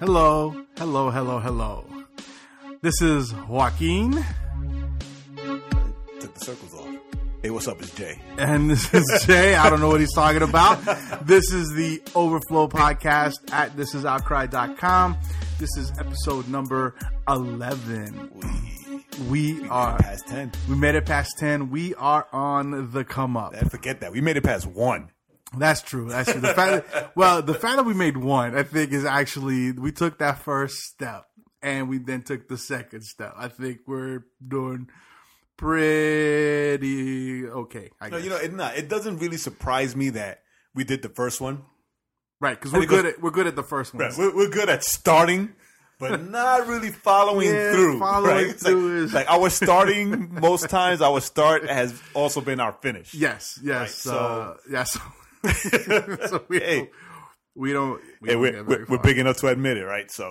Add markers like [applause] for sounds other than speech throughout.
Hello, hello, hello, hello. This is Joaquin, Took the circles off. Hey, what's up? It's Jay. and this is Jay. I don't know what he's talking about. This is the Overflow podcast at thisisoutcry.com. This is episode number 11. We are, Past 10. we made it past 10. We are on the come up. I forget that. We made it past one. That's true. That's true. The fact that, well, the fact that we made one, I think, is actually we took that first step and we then took the second step. I think we're doing pretty okay. I No, guess. you know, it, not, it doesn't really surprise me that we did the first one. right? Because we're good at we're good at the first one. We're, we're good at starting, but [laughs] not really following Yeah, through. following right? It's through like, is- like our starting, most times our start has also been our finish. Yes, yes, Right, so- uh, yes. [laughs] [laughs] so we, Hey. don't, we don't. We Hey, don't we're, we're, big enough to admit it, right? So,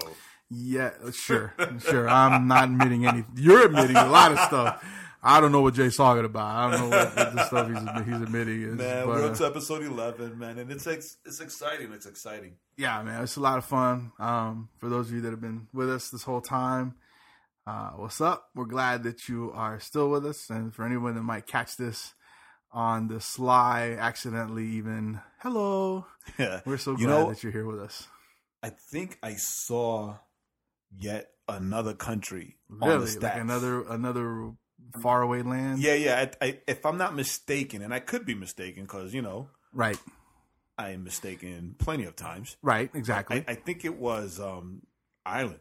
Yeah, sure, sure. I'm not admitting anything. You're admitting a lot of stuff. I don't know what Jay's talking about. I don't know what, what the stuff he's, he's admitting is. man, but, we're uh, up to episode 11, man, and it's ex- it's exciting. It's exciting. yeah, man, it's a lot of fun. Um, for those of you that have been with us this whole time, uh, what's up? We're glad that you are still with us, and for anyone that might catch this on the sly, accidentally, even hello, [laughs] Yeah. we're so glad You know, that you're here with us. I think I saw yet another country on the Really, like another another faraway land. Yeah, yeah. I, I, if I'm not mistaken, and I could be mistaken because you know right, I am mistaken plenty of times. right, exactly. I, I think it was um, Ireland.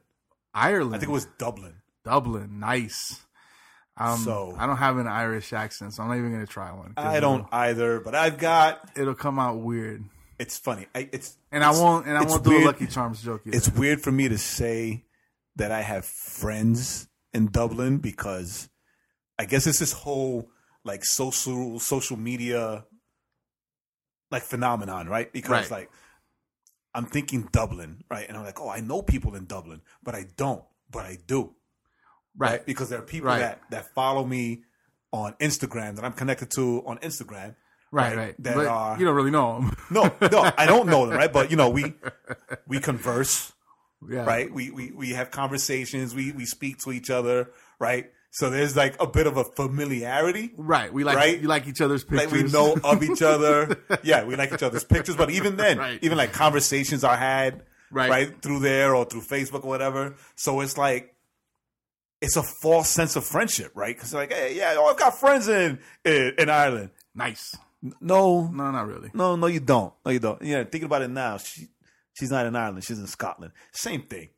Ireland. I think it was Dublin. Dublin. Nice. Um, So- I don't have an Irish accent, so I'm not even gonna try one. I don't either, but I've got. It'll, come out weird, It's funny. I, it's and I won't. And I won't do a Lucky Charms joke. Either. It's weird for me to say that I have friends in Dublin because I guess it's this whole like social social media like phenomenon, right? Because Right. like I'm thinking Dublin, right? And I'm like, oh, I know people in Dublin, but I don't, but I do, right. Because there are people Right. that that follow me on Instagram that I'm connected to on Instagram. Right, right, right. that but are- you don't really know them. [laughs] No, no, I don't know them, right? But you know, we [laughs] we converse, yeah. right? We, we we have conversations. We we speak to each other, right? So there's like a bit of a familiarity. Right. We like Right? you like each other's Like pictures. we know of each other. [laughs] Yeah, we like each other's pictures. But even then, Right. even like conversations are had Right. right. through there or through Facebook or whatever. So it's like it's a false sense of friendship, right? Because like, hey, yeah, oh, I've got friends in in, in Ireland. Nice. No, No, not really. no, no, you don't. No, you don't. Yeah, thinking about it now, she she's not in Ireland. She's in Scotland. Same thing.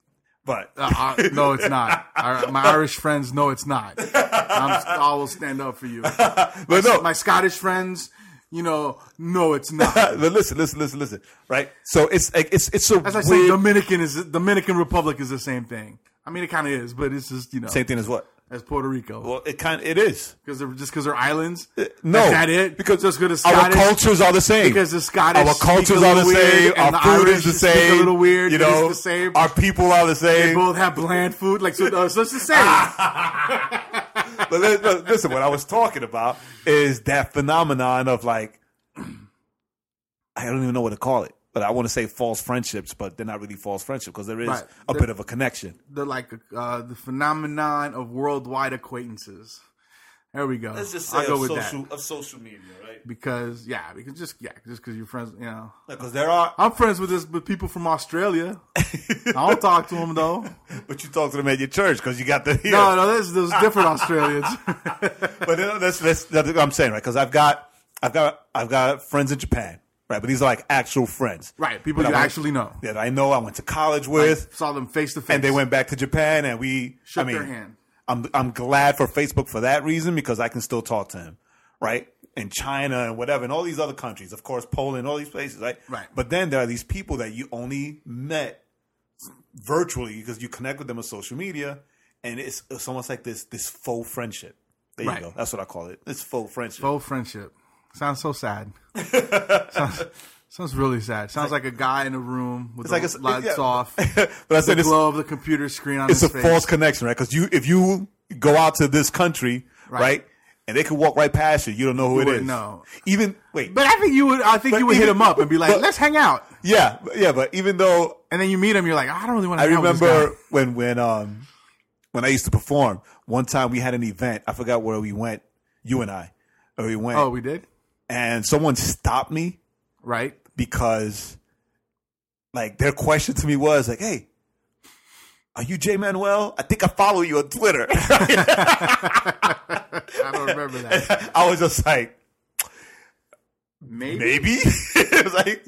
But Uh, uh, no, it's not. Our, my Irish friends know it's not. I'm, I will stand up for you. [laughs] but no, My Scottish friends, you know, no, it's not. [laughs] but listen, listen, listen, listen. Right. So it's like it's it's a As I say, Dominican is Dominican Republic is the same thing. I mean, it kind of is, but it's just you know same thing as what? as Puerto Rico Well, it kind it is. because they're just because they're islands. No, is that it? Because just because our Scottish, cultures are the same. because the Scottish our speak cultures are the little same. and Our the food Irish is the speak same. A little weird. You but know, it's the same. our people are the same. they same. both have bland food, like so. Uh, so it's the same. [laughs] but li- li- listen, what I was talking about is that phenomenon of like, [clears throat] I don't even know what to call it, but I want to say false friendships, but they're not really false friendships because there is Right. a The- bit of a connection. the like uh, the phenomenon of worldwide acquaintances. There we go. I'll go with that of social media, right? because yeah, because just yeah, just because you're friends, you know. Because there are, I'm friends with this with people from Australia. [laughs] I don't talk to them though. but you talk to them at your church because you got the here. No, no, there's there's different Australians. [laughs] but then that's, that's that's what I'm saying, right? Because I've got I've got I've got friends in Japan, right? But these are like actual friends, right, people But you I went- actually know. that I know. I went to college with, Saw them face to face, and they went back to Japan, and we shook I mean, their hand. I'm I'm glad for Facebook for that reason because I can still talk to him, right? In China and whatever, and all these other countries, of course, Poland, all these places, right? Right. But then there are these people that you only met virtually because you connect with them on social media, and it's it's almost like this this faux friendship. There Right. you go. That's what I call it. It's faux friendship. Faux friendship. Sounds so sad. [laughs] sounds, sounds really sad. Sounds like, a guy in a room with like the it's- lights yeah. off, [laughs] but I the said it's, glow of the computer screen on it's a face. false connection, right? Because you if you go out to this country, Right. right, and they could walk right past you, you don't know who You it is. know. Even wait, But I think you would. I think you would hit even- him up and be like, but- "Let's hang out." yeah, yeah, but even though And then you meet him, you're like, "I don't really want to." I hang out with this remember guy." when when um when I used to perform. One time we had an event. I forgot where we went. You and I, or we went, Oh, we did. And someone stopped me Right. because like their question to me was like, "Hey, are you J Manuel? I think I follow you on Twitter." [laughs] I don't remember that. I was just like, Maybe. maybe. [laughs] it was like,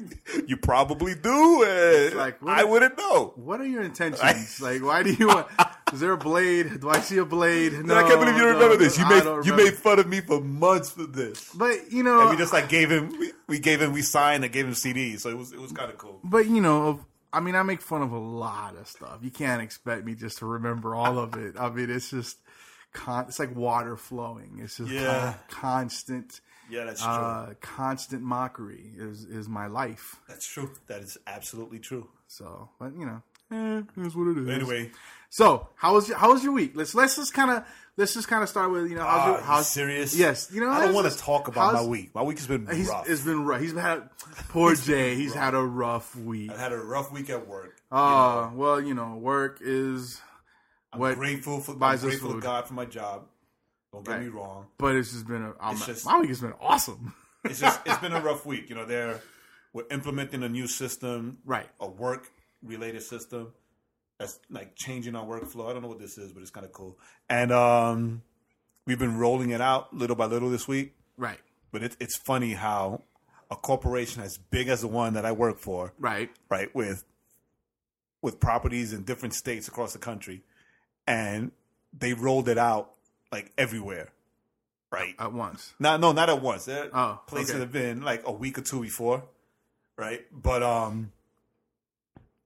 you probably do. And like, I wouldn't know. What are your intentions? like, why do you want? [laughs] Is there a blade? Do I see a blade? No, I can't believe you no, remember this. You I made you made fun of me for months for this. But you know, And we just like gave him we, we gave him we signed and gave him CDs. So it was it was kind of cool. But you know, I mean, I make fun of a lot of stuff. You can't expect me just to remember all of it. I mean, it's just con- it's like water flowing. It's just Yeah. con- constant, Yeah, that's true. uh, constant mockery is is my life. that's true. That is absolutely true. So, but you know, eh, it's what it is. Anyway, so how was your, how was your week? Let's let's just kind of let's just kind of start with you know how's uh, your you how's serious? Yes, you know I don't want to talk about my week. My week has been He's rough. it's been rough. He's had [laughs] poor Jay. He's had a rough week. I've had a rough week at work. Uh, well, you know, work is I'm what grateful for I'm grateful to. God for my job. Don't get Right. me wrong. But it's just been a It's just- my week has been awesome. [laughs] It's just it's been a [laughs] rough week. You know, they're we're implementing a new system, Right. A work related system that's like changing our workflow. I don't know what this is, but it's kind of cool. And um, we've been rolling it out little by little this week. Right. But it, it's funny how a corporation as big as the one that I work for, Right. right, with with properties in different states across the country, and they rolled it out like everywhere, right? At once. No, no, not at once. There Oh, places okay. have been like a week or two before, right? But um,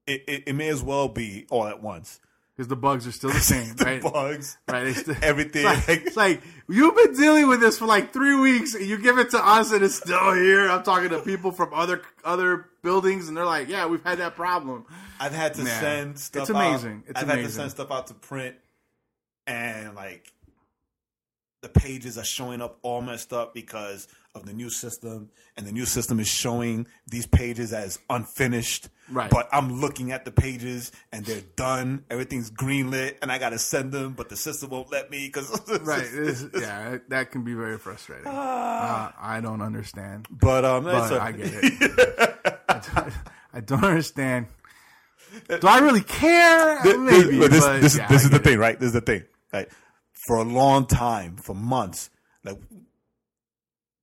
it, it, it may as well be all at once. Because the bugs are still the [laughs] same, the right? bugs, Right. Still, everything. It's like, it's like you've been dealing with this for like three weeks, and you give it to us, and it's still here. I'm talking to people from other other buildings, and they're like, "Yeah, we've had that problem." I've had to Nah. send stuff. It's amazing. Out. It's I've had to send stuff out to print, and like the pages are showing up all messed up because of the new system, and the new system is showing these pages as unfinished. Right. But I'm looking at the pages and they're done. Everything's greenlit, and I gotta send them, but the system won't let me because [laughs] Right. It's- yeah, that can be very frustrating. Uh, I don't understand, But um, but a- I get it. [laughs] I, don't, I don't understand. Do I really care? Th- Maybe. This, but this, yeah, this is the it. thing, right? This is the thing. Like for a long time, for months, like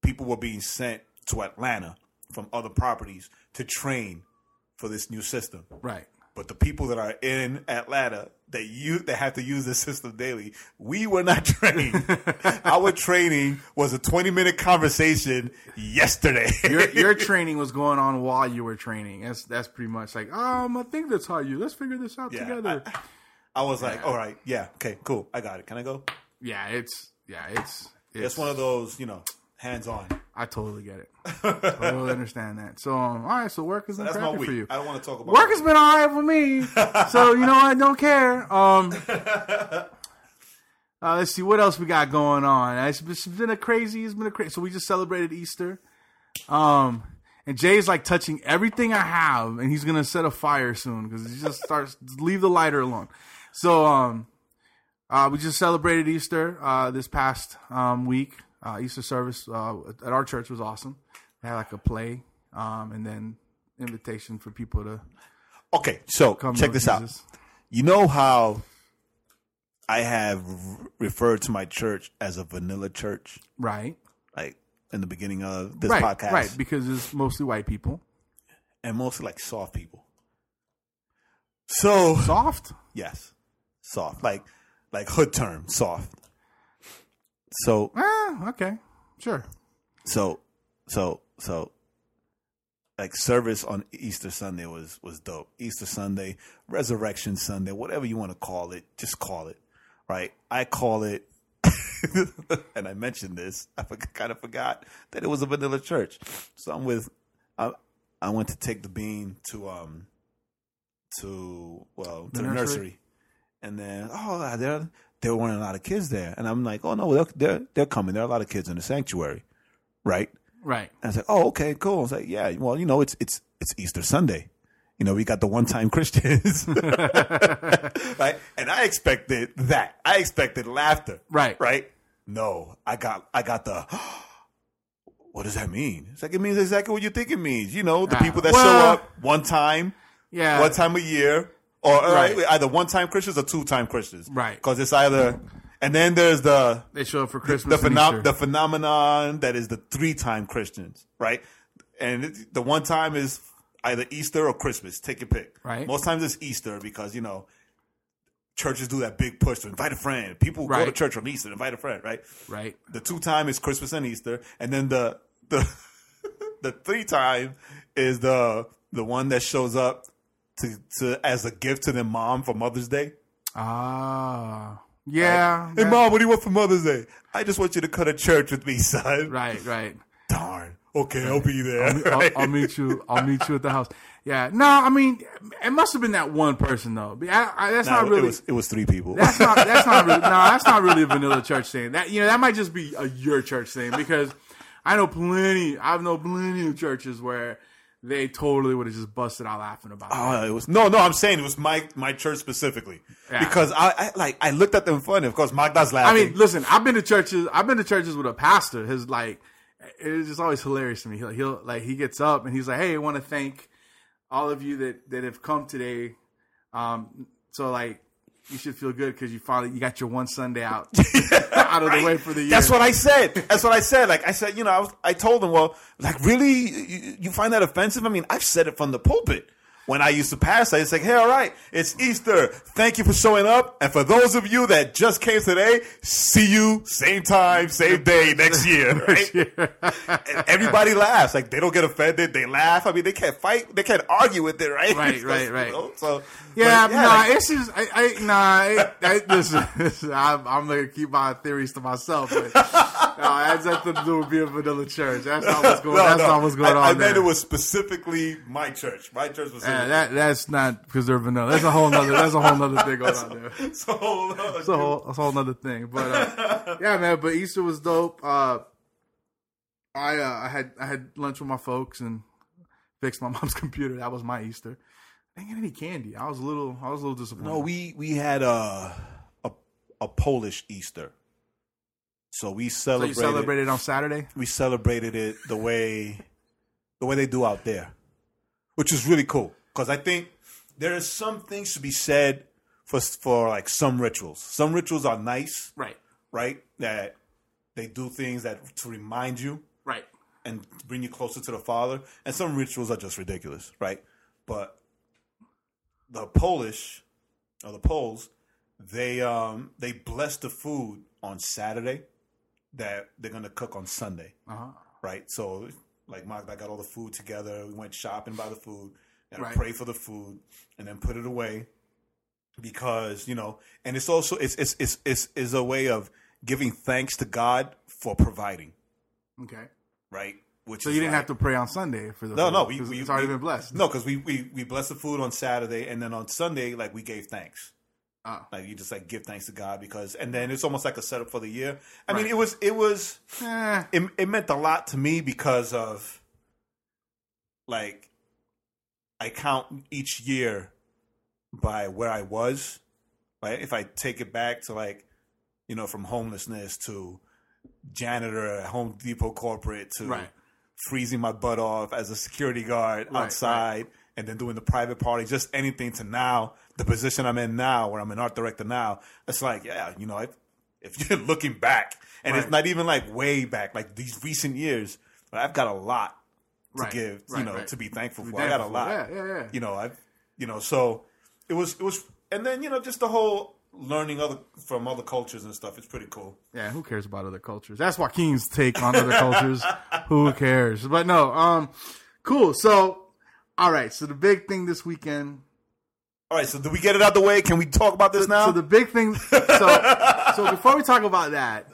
people were being sent to Atlanta from other properties to train for this new system. Right. But the people that are in Atlanta that you that have to use the system daily, we were not [laughs] trained. Our training was a twenty minute conversation yesterday. your [laughs] your training was going on while you were training. That's that's pretty much like, um, I think that's how you. Let's figure this out Yeah, together. I was like, all right, yeah, okay, cool, I got it. Can I go? yeah, it's yeah, it's it's It's one of those, you know, hands on. I totally get it. I [laughs] totally understand that. So, um, all right. So work has been That's my week. for you. I don't want to talk about Work has been all right for me. so you know I don't care. Um, [laughs] uh, let's see what else we got going on. It's been, it's been a crazy. It's been a crazy. So we just celebrated Easter. Um, and Jay's like touching everything I have, and he's gonna set a fire soon because he just starts [laughs] leave the lighter alone. So um, uh, we just celebrated Easter uh, this past um, week. Uh, Easter service uh, at our church was awesome. They had like a play, um, and then invitation for people to Okay, so come. check this out. You know how I have referred to my church as a vanilla church, Right, like in the beginning of this right, podcast, right. Because it's mostly white people. and mostly like soft people. So Soft. yes, soft, like like hood term, soft. So Ah, okay, sure. so so so like service on Easter Sunday was was dope. Easter Sunday, Resurrection Sunday, whatever you want to call it, just call it. Right? I call it [laughs] and I mentioned this. [laughs] I kind of forgot that it was a vanilla church. So I'm with I I went to take the bean to um to well to The the, nursery? nursery. And then oh there there weren't a lot of kids there. And I'm like, "Oh no, they're they're, they're coming. There are a lot of kids in the sanctuary." Right? Right. And I said, "Oh, okay, cool." I was like, "Yeah, well, you know, it's it's it's Easter Sunday. You know, we got the one-time [laughs] Christians, [laughs] right?" And I expected that. I expected laughter, Right. Right? No, I got I got the. [gasps] What does that mean? It's like it means exactly what you think it means. You know, the Ah, people that well- show up one time, Yeah. one time a year, or all right, Right. either one-time Christians or two-time Christians, Right. Because it's either, and then there's the They show up for the, Christmas and phenom- the phenomenon that is the three time Christians, right? And it, the one time is either Easter or Christmas. Take your pick. Right. Most times it's Easter because, you know, churches do that big push to invite a friend. People go to church on Easter, invite a friend, right? right. The two time is Christmas and Easter. And then the, the, [laughs] the three time is the, the one that shows up to, to, as a gift to their mom for Mother's Day. Ah. Yeah. Hey, mom, what do you want for Mother's Day? I just want you to cut a church with me, son. Right. Right. Darn. Okay, I'll be there. I'll, Right? I'll meet you. I'll meet you at the house. Yeah. No, I mean, it must have been that one person though. I, I, that's Nah, not really. It was it was three people. that's not. [laughs] That's not. Really, no, that's not really a vanilla church thing. That you know, that might just be a your church thing because I know plenty. I've known plenty of churches where they totally would have just busted out laughing about it. Oh, it was no, no. I'm saying it was my my church specifically Yeah. because I, I like I looked at them funny. Of course, Magda's I mean, listen, I've been to churches. I've been to churches with a pastor. His like, it's just always hilarious to me. He'll, he'll like he gets up and he's like, "Hey, I want to thank all of you that that have come today. Um, so like, you should feel good because you finally you got your one Sunday out [laughs] out of the way for the year. That's what I said. That's what I said. Like I said, you know, I was, I told them, well, like really, you, you find that offensive? I mean, I've said it from the pulpit. When I used to pass, I was say, hey, all right, it's Easter. Thank you for showing up. And for those of you that just came today, see you same time, same day next [laughs] year. Right? And everybody laughs. Like they don't get offended. They laugh. I mean, they can't fight. They can't argue with it, right? Right, Because, [laughs] right, you right. know, so Yeah, but, nah, like, it's just I, I nah. It, I, listen, [laughs] listen I'm, I'm gonna keep my theories to myself. But, has nothing to do with being vanilla church. That's not [laughs] what's going. no, that's no. not what's going I, on. I meant it was specifically my church. My church was Yeah, that that's not because they're vanilla. That's a whole nother. That's a whole nother thing going on there. [laughs] It's a so, That's a whole. That's a whole nother thing. But uh, [laughs] yeah, man. But Easter was dope. Uh, I uh, I had I had lunch with my folks and fixed my mom's computer. That was my Easter. I didn't get any candy. I was a little. I was a little disappointed. No, we we had a a, a Polish Easter. So we celebrated. so you celebrated. on Saturday. We celebrated it the way the way they do out there, which is really cool. Because I think there is some things to be said for for like some rituals. Some rituals are nice, Right. right? That they do things that to remind you Right. and bring you closer to the Father. And some rituals are just ridiculous, right? But the Polish or the Poles, they um they bless the food on Saturday that they're gonna cook on Sunday, Uh-huh. right? So like Mark, I got all the food together. We went shopping by the food and Right. pray for the food and then put it away because you know. And it's also it's it's it's it's, it's a way of giving thanks to God for providing Okay. right? Which So you didn't like- have to pray on Sunday for the No, food, no, we, we it's already we- been blessed. No, because we, we we blessed the food on Saturday, and then on Sunday, like we gave thanks. Oh. Like you just like give thanks to God because, and then it's almost like a setup for the year. I mean, it was it was Eh, it, it meant a lot to me because of like I count each year by where I was. Right, if I take it back to like you know from homelessness to janitor at Home Depot corporate to Right. freezing my butt off as a security guard Right, outside and then doing the private party, just anything to now the position I'm in now, where I'm an art director now. It's like, yeah, you know, if, if [laughs] you're looking back, and it's not even like way back, like these recent years, I've got a lot to Right, give, you know, right. to be thankful Be for. I got a lot. Yeah, yeah, yeah. You know, I've, you know, so it was, it was, and then you know, just the whole learning other from other cultures and stuff. It's pretty cool. Yeah, who cares about other cultures? That's Joaquin's take on other cultures. [laughs] who cares? But no, um, Cool. So, all right. So the big thing this weekend. All right, so did we get it out the way? Can we talk about this now? So the big thing. So, [laughs] so before we talk about that,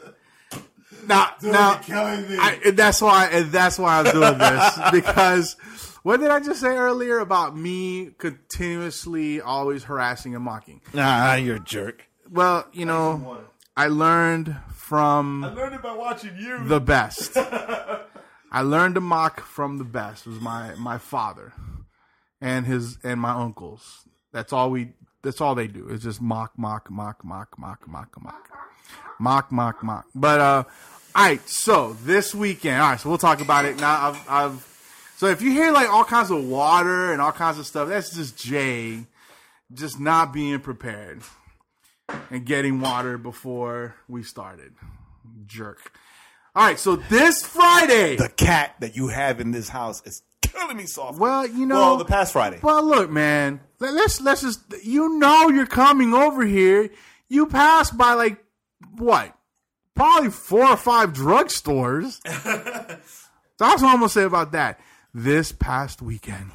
now, now, I, and that's why, and that's why I'm doing this [laughs] because what did I just say earlier about me continuously always harassing and mocking? nah, you're a jerk. Well, you know, I learned from I learned it by watching you. the best. [laughs] I learned to mock from the best. Was my my father and his and my uncles. That's all we. That's all they do. Is just mock, mock, mock, mock, mock, mock, mock, mock, mock, mock. But uh, all right. So this weekend, all right. So we'll talk about it now. I've, I've so if you hear like all kinds of water and all kinds of stuff, that's just Jay, just not being prepared and getting water before we started. Jerk. All right, so this Friday. the cat that you have in this house is killing me soft. well, you know, well, the past Friday. Well, look, man. let- Let's let's just. You know, you're coming over here. You pass by like what? Probably four or five drugstores. [laughs] so that's what I'm gonna say about that. This past weekend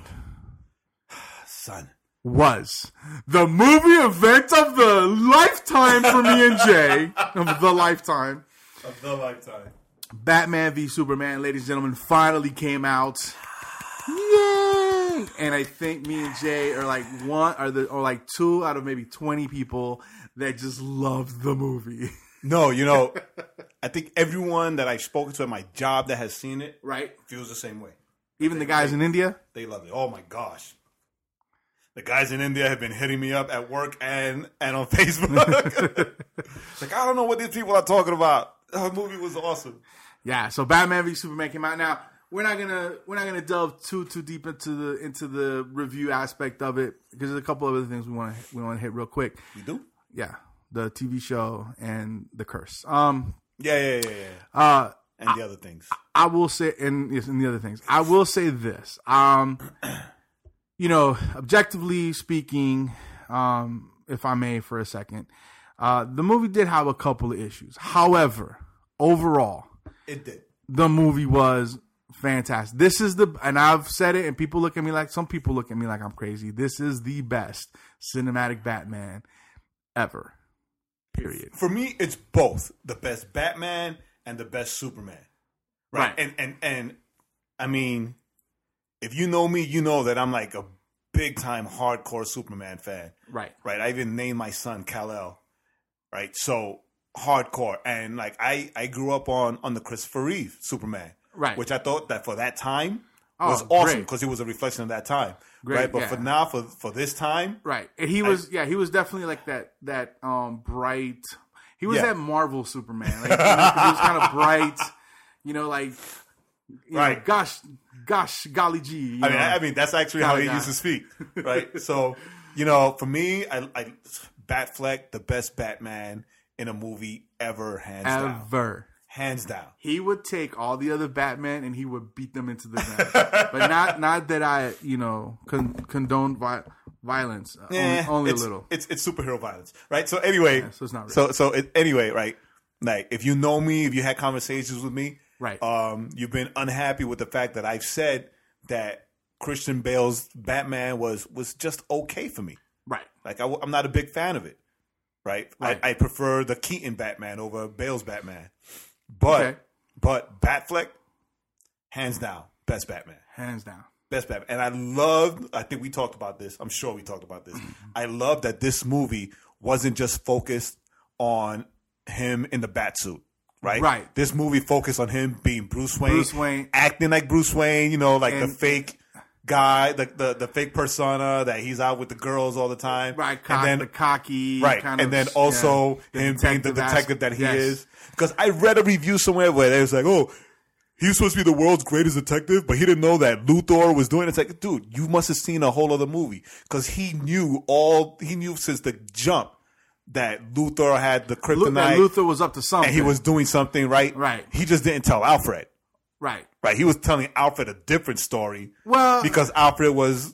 Son. was the movie event of the lifetime for me and Jay [laughs] of the lifetime. Of the lifetime. Batman v Superman, ladies and gentlemen, finally came out. Yay! And I think me and Jay are like one, are the or like two out of maybe twenty people that just loved the movie. [laughs] No, you know, I think everyone that I've spoken to at my job that has seen it Right? feels the same way. Even the guys in India. They love it. Oh my gosh. The guys in India have been hitting me up at work and and on [laughs] Facebook. [laughs] Like I don't know what these people are talking about. The movie was awesome. Yeah. So Batman v Superman came out. Now we're not gonna we're not gonna delve too too deep into the into the review aspect of it because there's a couple of other things we want to we want to hit real quick. You do? Yeah, the TV show and the curse. Um. Yeah, yeah, yeah, yeah. Uh. And the other things. I will say, and yes, and the other things, I will say this. Um, [clears throat] you know, objectively speaking, um, if I may, for a second, uh, the movie did have a couple of issues. However, overall, It did. the movie was fantastic. This is the, and I've said it, and people look at me like some people look at me like I'm crazy. This is the best cinematic Batman ever. Period. For me, it's both the best Batman and the best Superman. Right. Right. And and and I mean, if you know me, you know that I'm like a big time hardcore Superman fan. Right. Right. I even named my son Kal-El. Right. So hardcore. And like I I grew up on on the Christopher Reeve Superman. Right. Which I thought that for that time Oh, was awesome because it was a reflection of that time. Great, right. But yeah. for now, for for this time, Right. And he was yeah, he was definitely like that that um bright he was Yeah. that Marvel Superman. Like, you know, he was kind of [laughs] bright, you know, like you Right. know, gosh gosh golly gee. you I mean. I, I mean that's actually how he guy. used to speak, [laughs] right? so, you know, for me, I, I Batfleck, the best Batman in a movie ever, hands down, ever. Hands down. He would take all the other Batman and he would beat them into the [laughs] ground. but not not that I, you know, con- condone vi- violence. Uh, Eh, only only a little. It's it's superhero violence, right? So anyway, so it's not real. so so it, anyway, right? Like if you know me, if you had conversations with me, Right. Um, you've been unhappy with the fact that I've said that Christian Bale's Batman was was just okay for me. right. Like I, am not a big fan of it, right? Right. I, I prefer the Keaton Batman over Bale's Batman, but Okay. but Batfleck, hands down, best Batman, Hands down. best Batman. And I love. I think we talked about this. I'm sure we talked about this. Mm-hmm. I love that this movie wasn't just focused on him in the bat suit. Right, Right. This movie focused on him being Bruce Wayne, Bruce Wayne. acting like Bruce Wayne. You know, like the fake guy, the, the the fake persona that he's out with the girls all the time. Right, and then the cocky, right, and of, then also yeah, the him being the detective that he yes. is. Because I read a review somewhere where they was like, "Oh, he was supposed to be the world's greatest detective, but he didn't know that Luthor was doing it." It's like, dude, you must have seen a whole other movie because he knew all. He knew since the jump that Luthor had the kryptonite that Luthor was up to something. and he was doing something right. Right. He just didn't tell Alfred. Right. Right. He was telling Alfred a different story Well, because Alfred was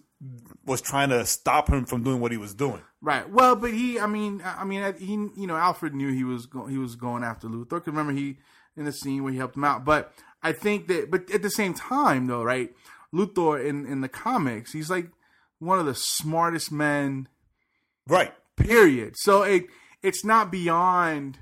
was trying to stop him from doing what he was doing. Right. Well, but he, I mean, I mean, he, you know, Alfred knew he was go, he was going after Luthor. 'Cause remember he in the scene where he helped him out. But I think that, but at the same time, though, right? Luthor in in the comics, he's like one of the smartest men Right. period. So it it's not beyond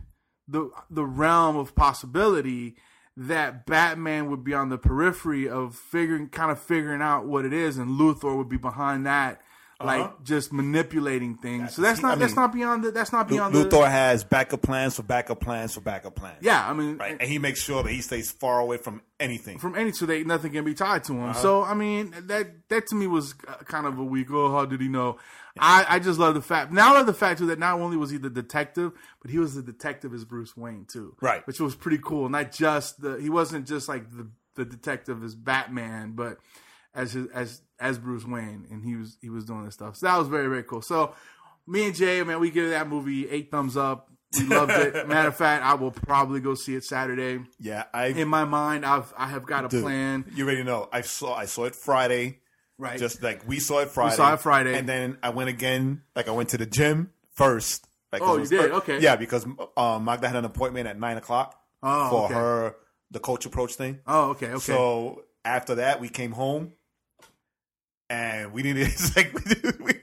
the the realm of possibility that Batman would be on the periphery of figuring kind of figuring out what it is and Luthor would be behind that like Uh-huh. just manipulating things. so that's I not that's mean, not beyond the that's not beyond the Luthor has backup plans for backup plans for backup plans. Yeah, I mean Right. And he makes sure that he stays far away from anything. from any so they nothing can be tied to him. Uh-huh. So I mean that that to me was uh, kind of a weak. Oh, how did he know? I I just love the fact. Now I love the fact too that not only was he the detective, but he was the detective as Bruce Wayne too. Right. which was pretty cool. Not just the he wasn't just like the the detective as Batman, but as his, as as Bruce Wayne, and he was he was doing this stuff. So that was very very cool. So me and Jay, man, we give that movie eight thumbs up. We loved it. [laughs] Matter of fact, I will probably go see it Saturday. Yeah, I In my mind, I've I have got a Dude, plan. You already know. I saw I saw it Friday. Right. Just like we saw it Friday. We saw it Friday. And then I went again. Like I went to the gym first. Like, Oh, you did? Okay. Yeah, because um, Magda had an appointment at nine o'clock Oh, for okay. her the coach approach thing. Oh, okay, okay. So after that, we came home, and we needed. [laughs] It's like we,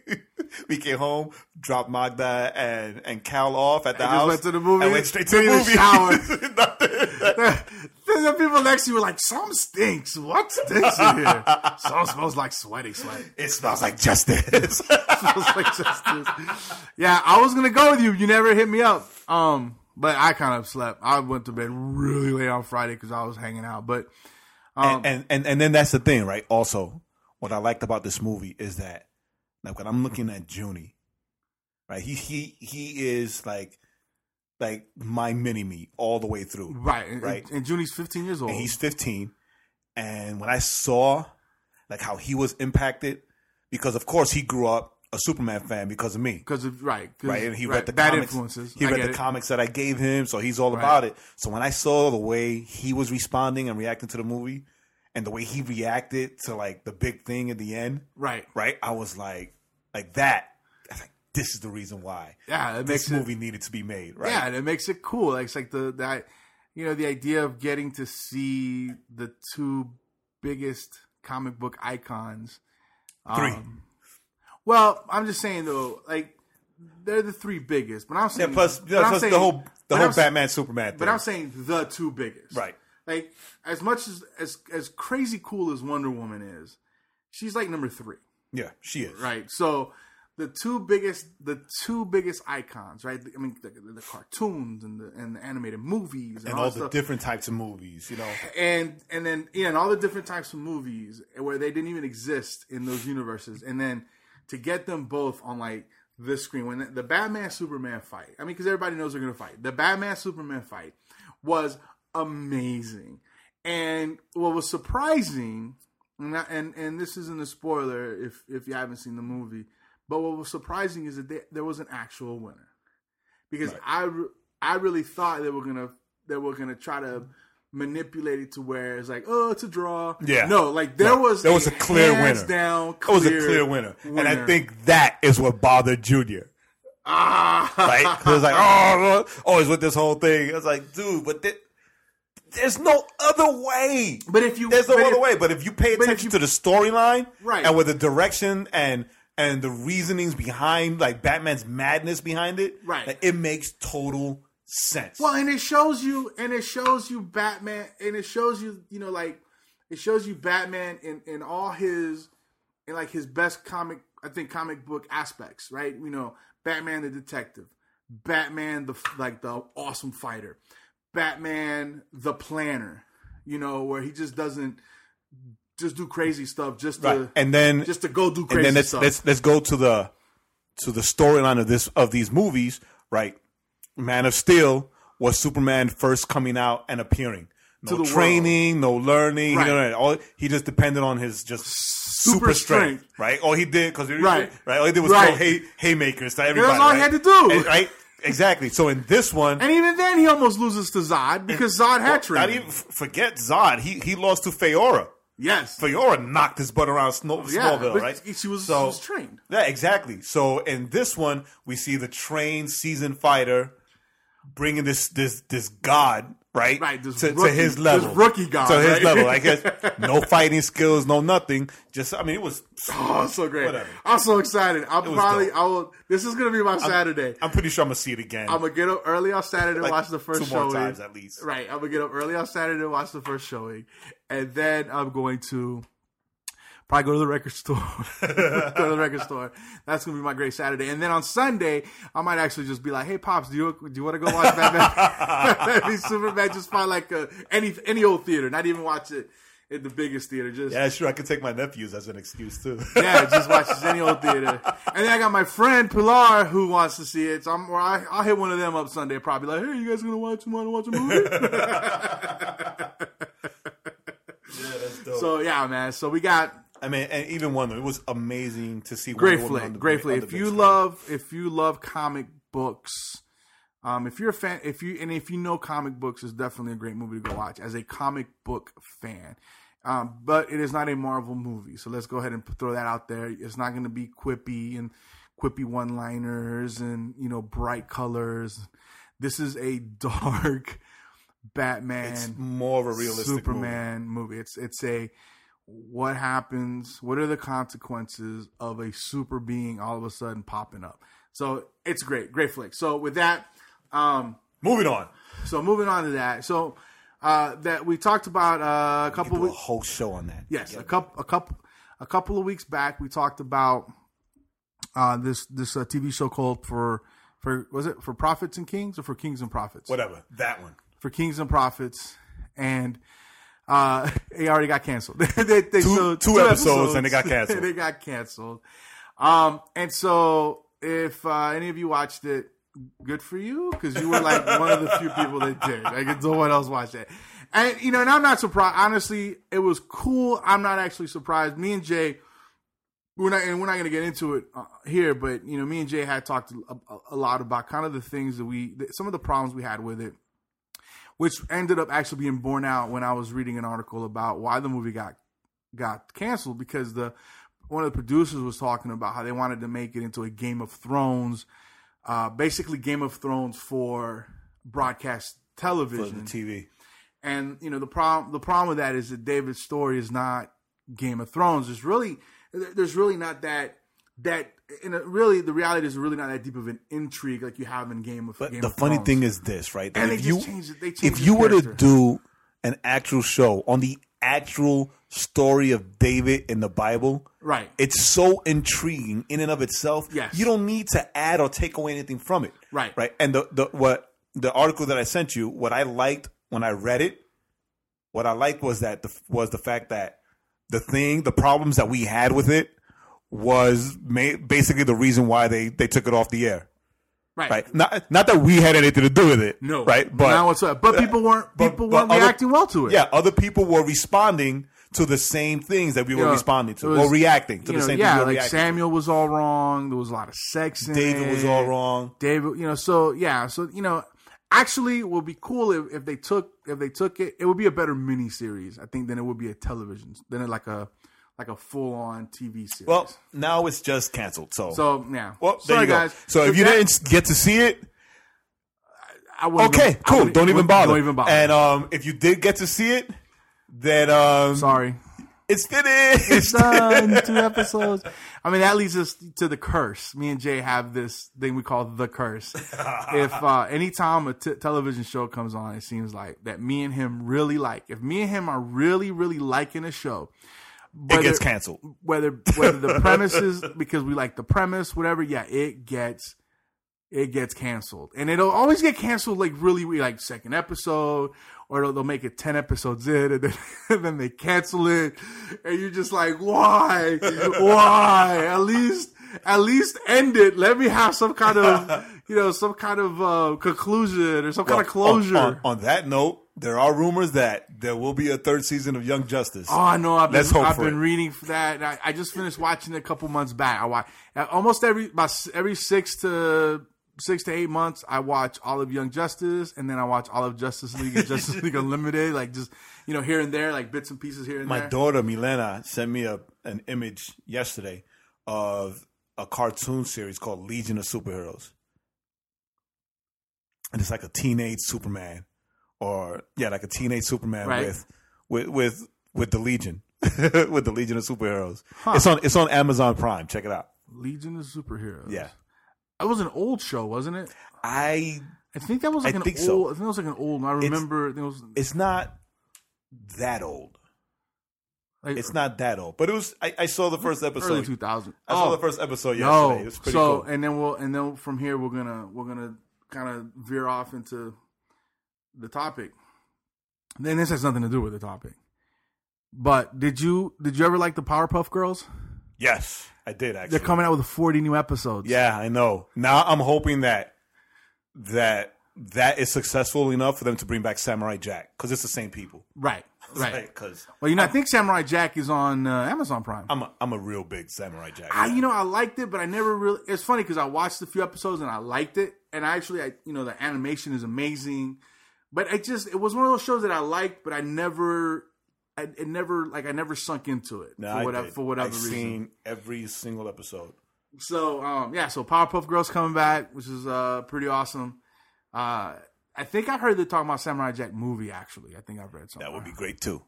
we came home, dropped Magda and and Cal off at the And house, went to the movie? and went straight to the movie. shower. [laughs] [laughs] The people next to you were like, "Some stinks. What stinks in here? [laughs] Some smells like sweaty sweat. it smells like justice. [laughs] smells like justice." Yeah, I was gonna go with you. You never hit me up. Um, but I kind of slept. I went to bed really late on Friday because I was hanging out. But um, and, and and and then that's the thing, right? Also, what I liked about this movie is that, like, when I'm looking at Junie, right? He he he is like, like my mini me all the way through. right, Right. And, Junie's 15 years old. and he's 15 and when i saw like how he was impacted because of course he grew up a superman fan because of me because of right, right and he right, read the bad comics influences. he read the it. comics that i gave him so he's all Right. about it so when i saw the way he was responding and reacting to the movie and the way he reacted to like the big thing at the end Right. right i was like like that I was like this is the reason why Yeah, it this makes it movie needed to be made right Yeah, and it makes it cool. Like, it's like the that you know the idea of getting to see the two biggest comic book icons. Three. Um, well, I'm just saying though, like they're the three biggest. But I'm yeah saying, plus, but yeah, plus saying- the whole the whole I'm batman superman thing But I'm saying the two biggest. right Like as much as as as crazy cool as Wonder Woman is, she's like number three. yeah she is right? So the two biggest, the two biggest icons, right? I mean, the, the cartoons and the and the animated movies and, and all, all the stuff. different types of movies, you know. and and then yeah, and all the different types of movies where they didn't even exist in those universes, and then to get them both on like this screen when the, the Batman Superman fight. I mean, because everybody knows they're gonna fight. The Batman Superman fight was amazing, and what was surprising, and I- and, and this isn't a spoiler if if you haven't seen the movie, but what was surprising is that there, there was an actual winner, because Right. I I really thought they were gonna they were gonna try to manipulate it to where it's like oh it's a draw Yeah. no like there No, was there was a clear hands winner. down It was a clear clear winner. and I think that is what bothered Junior. ah Right? it was like, oh, always with this whole thing. I was like, dude, but there- there's no other way. but if you There's no other if- way. But if you pay attention you- to the storyline, Right. and with the direction and and the reasonings behind, like Batman's madness behind it, Right. like, it makes total sense. Well, and it shows you, and it shows you Batman, and it shows you, you know, like it shows you Batman in in all his, in like his best comic, I think comic book aspects, right? You know, Batman the detective, Batman the like the awesome fighter, Batman the planner, you know, where he just doesn't just do crazy stuff just to right. And then just to go do and crazy then let's stuff. let's let's go to the to the storyline of this of these movies, right? Man of Steel was Superman first coming out and appearing. No training, no learning. Right. He, didn't- all, he just depended on his just super, Super strength. strength. right? All he did because Right. right, all he did was Right. throw hay, haymakers to everybody. That's all he had to do. And- right? Exactly. So in this one, and even then, he almost loses to Zod because Zod had not training. even forget Zod. He he lost to Faora. Yes, Faora knocked his butt around Snow, yeah, Smallville, right? She was, So- she was trained. Yeah, exactly. So in this one, we see the trained, seasoned fighter bringing this this this god right? Right, this to, to rookie- his this level, rookie guy, to his right? level. I guess [laughs] no fighting skills, no nothing. Just I mean, it was. [laughs] Oh, so great! Whatever. I'm so excited. I'm probably. dope. I will. This is gonna be my Saturday. I'm pretty sure I'm gonna see it again. I'm gonna get up early on Saturday, like, watch the first two more showing. times at least. Right, I'm gonna get up early on Saturday, and watch the first showing, and then I'm going to probably go to the record store. [laughs] go to the record store. That's gonna be my great Saturday. And then on Sunday, I might actually just be like, "Hey, pops, do you do you want to go watch Batman? [laughs] Superman? Just find like a, any any old theater, not even watch it in the biggest theater. Just Yeah, sure. I could take my nephews as an excuse too. [laughs] yeah, just watch any old theater. And then I got my friend Pilar who wants to see it. So I'm, or I, I'll hit one of them up Sunday, probably like, "Hey, you guys gonna watch? Want to watch a movie?" Yeah, that's dope. so yeah, man. So we got I mean, and even Wonder, it was amazing to see. great Wonder Woman on flick, the great flick. If you screen. love, if you love comic books, um, if you're a fan, if you and if you know comic books, it's definitely a great movie to go watch as a comic book fan. Um, but it is not a Marvel movie, so let's go ahead and throw that out there. It's not going to be quippy and quippy one-liners and you know bright colors. This is a [laughs] dark Batman it's more of a realistic. Superman movie. It's it's a what happens, what are the consequences of a super being all of a sudden popping up. So it's great, great flick. So with that, um, Moving on. so moving on to that. So uh, that we talked about uh, a couple a weeks. whole show on that. Yes, a couple, a couple, a couple of weeks back, we talked about uh, this this uh, TV show called for for was it for prophets and kings or for kings and prophets? Whatever. That one. For Kings and Prophets, and uh, [laughs] it already got canceled. [laughs] they, they Two- showed two episodes and it got [laughs] canceled. they got canceled. Um, and so if uh, any of you watched it, good for you because you were like one of the few people that did. Like no one else watched it. And you know, and I'm not surprised. Honestly, it was cool. I'm not actually surprised. Me and Jay, we're not, and we're not going to get into it uh, here, but you know, me and Jay had talked a, a, a lot about kind of the things that we, some of the problems we had with it which ended up actually being borne out when I was reading an article about why the movie got got canceled because the one of the producers was talking about how they wanted to make it into a Game of Thrones, uh, basically Game of Thrones for broadcast For television. the TV. And you know the problem the problem with that is that David's story is not Game of Thrones. There's really there's really not that that in a, really the reality is really not that deep of an intrigue like you have in Game of But Game the of funny Thrones. thing is this, right? And if you just changed it- they changed if you were to do an actual show on the actual story of David in the Bible, right it's so intriguing in and of itself. Yes. You don't need to add or take away anything from it. Right. Right. And the, the what the article that I sent you, what I liked when I read it, what I liked was that the was the fact that the thing, the problems that we had with it was ma- basically the reason why they they took it off the air. right Right. Not not that we had anything to do with it. No, Right. But not whatsoever. Uh, but uh, people weren't but- people but weren't other- reacting well to it. Yeah, other people were responding to the same things that we were know, responding to, it was- or reacting to the know, same yeah, things we were like reacting Samuel was all wrong. There was a lot of sex in to. David was all wrong. David, you know, so yeah, so you know, actually, it would be cool if, if they took if they took it. It would be a better mini series, I think, than it would be a television than it like a like a full on TV series. Well, now it's just canceled. So, so yeah. well, there Sorry, you go. guys. So if you that, didn't get to see it, I wouldn't okay, even- I cool. wouldn't- Don't even wouldn't- bother. Don't even bother. And um, if you did get to see it, then um, Sorry. it's finished. It's done. [laughs] Two episodes. I mean, that leads us to the curse. Me and Jay have this thing we call the curse. [laughs] if uh, anytime a t- television show comes on, it seems like that me and him really like. If me and him are really, really liking a show, it gets canceled. whether whether the premise is [laughs] because we like the premise, whatever. Yeah, it gets it gets canceled, and it'll always get canceled like really, like second episode, or they'll, make it ten episodes in, and then [laughs] and then they cancel it, and you're just like, why, why? At least at least end it. Let me have some kind of [laughs] you know some kind of uh, conclusion or some kind of closure. On, on- on that note, there are rumors that there will be a third season of Young Justice. Oh, I know. I've been, Let's hope I've for been it. reading for that. I, I just finished watching it a couple months back. I watch uh, almost every about every six to six to eight months. I watch all of Young Justice, and then I watch all of Justice League and Justice League [laughs] Unlimited, like just you know here and there, like bits and pieces here and My there. My daughter Milena sent me a an image yesterday of a cartoon series called Legion of Superheroes, and it's like a teenage Superman or yeah, like a teenage Superman Right. with with with with the Legion, [laughs] with the Legion of Superheroes. It's on it's on Amazon Prime. Check it out. Legion of Superheroes. Yeah, That was an old show, wasn't it? I I think that was like I an think old. so. I think it was like an old. I remember. I think it was it's not that old. like It's not that old, but it was. I, I saw the first episode. early episode. two thousand. I saw the oh. first episode yesterday. No, it was pretty so cool. and then we'll and then from here we're gonna we're gonna kind of veer off into the topic. Then this has nothing to do with the topic. But did you did you ever like the Powerpuff Girls? Yes, I did actually. They're coming out with forty new episodes. Yeah, I know. Now I'm hoping that that that is successful enough for them to bring back Samurai Jack because it's the same people. right, [laughs] right. Because Well, you know, I think Samurai Jack is on uh, Amazon Prime. I'm a, I'm a real big Samurai Jack. I, you know, I liked it, but I never really. It's funny because I watched a few episodes and I liked it, and I actually, I, you know, the animation is amazing, but I just it was one of those shows that I liked, but I never, I it never like I never sunk into it No, for whatever for whatever I've reason. seen every single episode. So um, yeah, so Powerpuff Girls coming back, which is uh pretty awesome. Uh, I think I heard they talking about Samurai Jack movie. Actually, I think I've read something. That would be great too.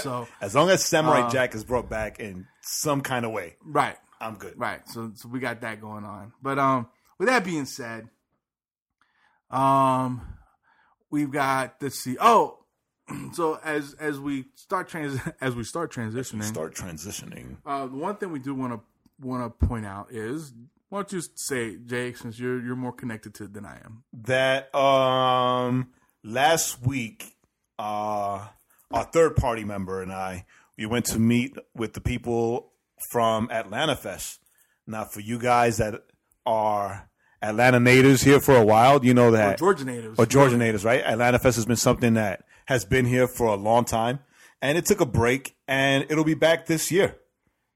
so [laughs] as long as Samurai Uh, Jack is brought back in some kind of way, right. I'm good. Right. So so we got that going on. But um with that being said, um we've got let's see. Oh, [clears throat] so as as we start trans [laughs] as we start transitioning, Start transitioning. uh the one thing we do want to want to point out is why don't you say, Jake, since you're you're more connected to it than I am. that um last week uh our third party member and I we went to meet with the people from Atlanta Fest. Now for you guys that are Atlanta natives here for a while, you know that. Or Georgia natives. or Georgia natives, right? Atlanta Fest has been something that has been here for a long time, and it took a break, and it'll be back this year.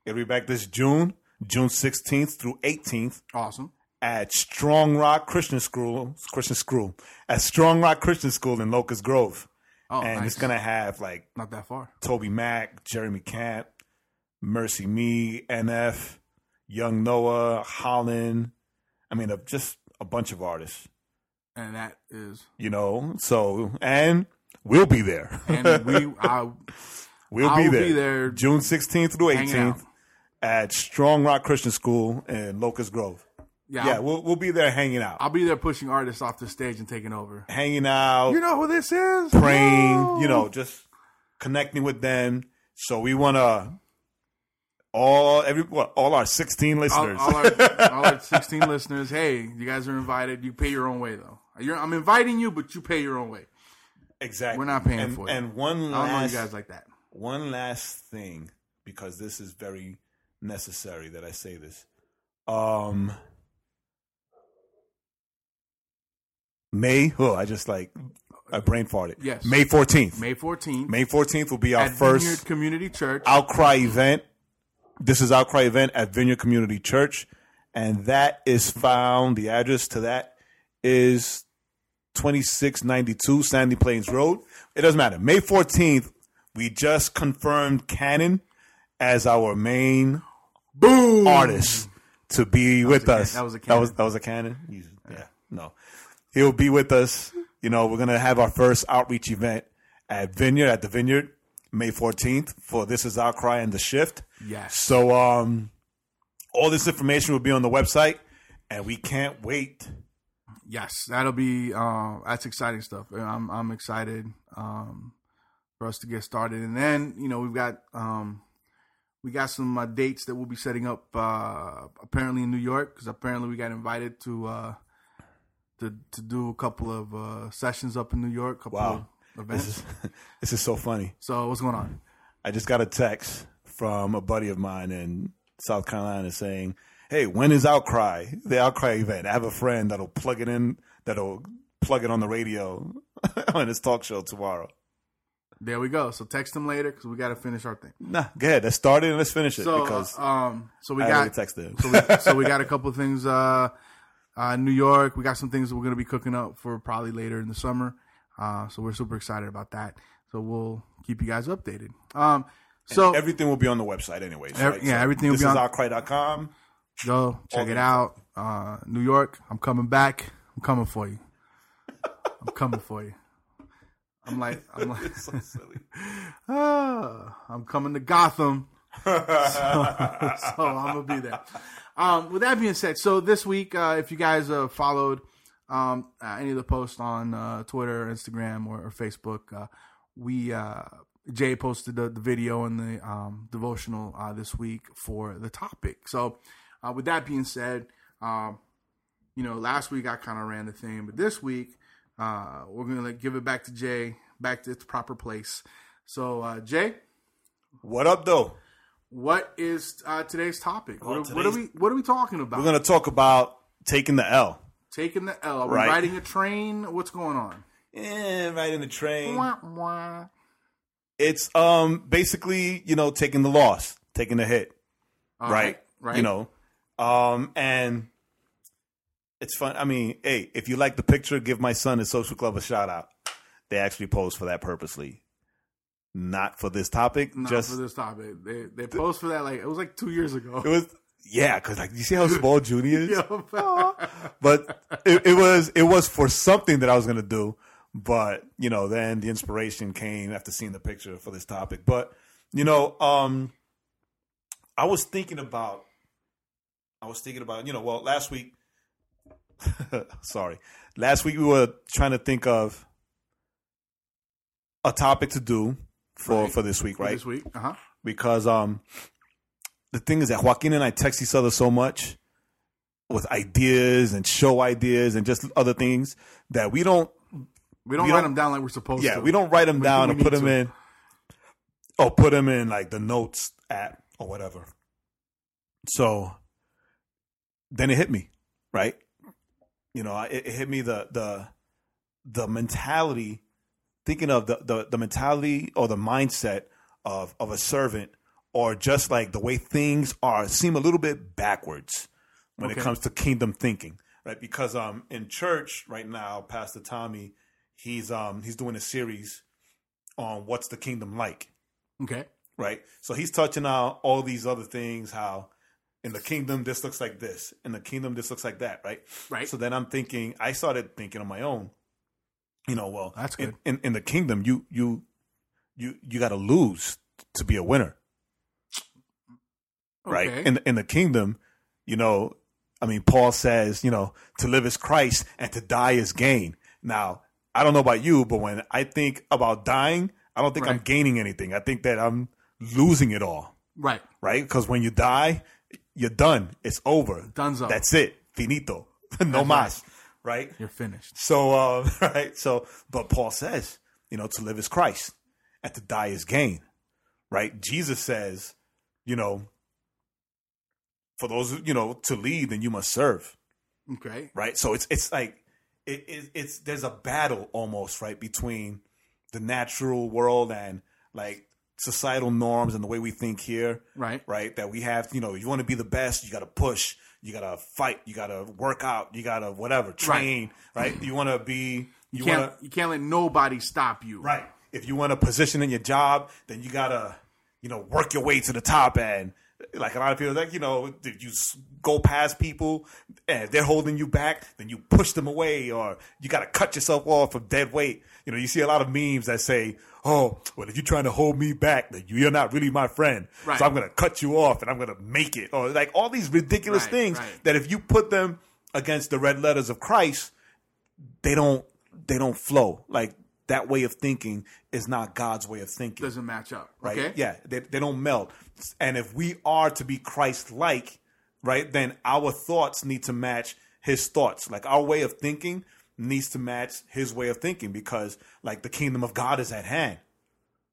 It'll be back this June, June sixteenth through eighteenth Awesome. at Strong Rock Christian School, Christian School, at Strong Rock Christian School in Locust Grove, Oh, and nice. it's gonna have like not that far. TobyMac, Jeremy Camp, MercyMe, NF, Young Noah, Hollyn. I mean, uh, just a bunch of artists, And that is you know. So, and we'll be there. and we [laughs] I we'll I be will there. be there June 16th through 18th at Strong Rock Christian School in Locust Grove. Yeah, Yeah, I'll, we'll we'll be there hanging out, I'll be there pushing artists off the stage and taking over. hanging out, You know who this is? praying, No. you know, just connecting with them. So we want to all every what, all our 16 listeners. all our, all our [laughs] 16 listeners, hey, you guys are invited. You pay your own way, though. You're, I'm inviting you, but you pay your own way. exactly. We're not paying and, for it. And one last, I don't know you guys like that. one last thing because this is very necessary that I say this. Um May, oh, I just like I brain farted. Yes. May 14th. May 14th May 14th will be our at first Vineyard Community Church. Outcry event. This is Outcry event at Vineyard Community Church, and that is found. The address to that is twenty six ninety two Sandy Plains Road. It doesn't matter. May fourteenth, we just confirmed Canon as our main Boom! artist to be with a can- us. that was a That was that was a Cannon. Yeah, no, he'll be with us. You know, we're gonna have our first outreach event at Vineyard at the Vineyard May fourteenth for this is Outcry and the Shift. Yes. So, um, all this information will be on the website, and we can't wait. Yes, that'll be uh, that's exciting stuff. I'm I'm excited um, for us to get started, and then you know we've got um, we got some uh, dates that we'll be setting up uh, apparently in New York because apparently we got invited to uh, to to do a couple of uh, sessions up in New York, couple Wow. of. This is [laughs] this is so funny. so what's going on? I just got a text from a buddy of mine in South Carolina saying, "Hey, when is Outcry? The Outcry event? I have a friend that'll plug it in. That'll plug it on the radio [laughs] on his talk show tomorrow." There we go. So text them later because we got to finish our thing. Nah, go ahead. Let's start it and let's finish it So because um, so we I got texted him. so we, so we got a [laughs] couple of things uh uh New York we got some things that we're going to be cooking up for probably later in the summer uh so we're super excited about that so we'll keep you guys updated um so Everything will be on the website anyways. Ev- right? yeah, So everything will be on- outcry.com. go check it out uh New York I'm coming back I'm coming for you I'm coming for you I'm like, I'm [laughs] like, so silly. [laughs] ah, I'm coming to Gotham. [laughs] so, so I'm gonna be there. Um, with that being said, so this week, uh, if you guys uh, followed um, uh, any of the posts on uh, Twitter, Instagram, or, or Facebook, uh, we uh, Jay posted the, the video and the um, devotional uh, this week for the topic. So, uh, with that being said, um, you know, last week I kind of ran the thing, but this week uh, we're gonna give it back to Jay, back to its proper place. So, uh, Jay, What up, though? what is uh, today's topic? Well, what, what are we What are we talking about? We're gonna talk about taking the L. Taking the L. Are we Right. riding a train? What's going on? Eh, in the train. Wah, wah. It's um basically you know taking the loss, taking the hit, All right? Right. You know, um and it's fun. I mean, hey, if you like the picture, give my son his social club a shout out. They actually posed for that purposely, not for this topic. Not just for this topic. They they posed for that like it was like two years ago. it was yeah, because like you see how small Junie is. [laughs] But it, it was it was for something that I was gonna do. But you know, then the inspiration came after seeing the picture for this topic. But you know, um, I was thinking about, I was thinking about, you know, well, last week, [laughs] sorry, last week we were trying to think of a topic to do for Right. for this week, right? This week. Uh huh. because um the thing is that Joaquin and I text each other so much with ideas and show ideas and just other things that we don't We don't We write don't- them down like we're supposed yeah to. we don't write them We- down we and put them to. in or put them in like the notes app or whatever so then it hit me right you know it, it hit me the the the mentality thinking of the, the the mentality or the mindset of of a servant or just like the way things are seem a little bit backwards when Okay. it comes to kingdom thinking right because um in church right now pastor tommy he's um he's doing a series on what's the kingdom like Okay. right so he's touching on all these other things how in the kingdom this looks like this in the kingdom this looks like that right Right. so then i'm thinking i started thinking on my own you know well That's in- good. in, in, the kingdom you you you you got to lose to be a winner right? In in the kingdom you know i mean paul says you know to live is christ and to die is gain. Now i don't know about you but when i think about dying i don't think i'm gaining anything. I think that i'm losing it all. Right. right? Because when you die you're done. It's over. Dunzo. that's it. Finito. [laughs] No That's mas. right? You're finished. so, uh, [laughs] right. So, but Paul says, you know, to live is Christ and to die is gain, right? Jesus says, you know, for those, you know, to lead, then you must serve, Okay. right? So it's, it's like, it, it, it's, there's a battle almost, right? Between the natural world and like societal norms and the way we think here, Right. right? That we have, you know, you want to be the best, you got to push, you got to fight, you got to work out, you got to whatever, train, right? You want to be, You you, can't. want to, You can't let nobody stop you. right? If you want a position in your job, then you got to, you know, work your way to the top and like a lot of people like, you know, if you go past people and they're holding you back, then you push them away or you got to cut yourself off from dead weight. You know, you see a lot of memes that say, oh, well, if you're trying to hold me back, then you're not really my friend. Right. So I'm going to cut you off and I'm going to make it. Or like all these ridiculous Right, things right. that if you put them against the red letters of Christ, they don't they don't flow. Like that way of thinking is not God's way of thinking. Doesn't match up. right? Okay. Yeah, they, they don't meld. And if we are to be Christ like, right, then our thoughts need to match his thoughts. Like our way of thinking needs to match his way of thinking because like the kingdom of God is at hand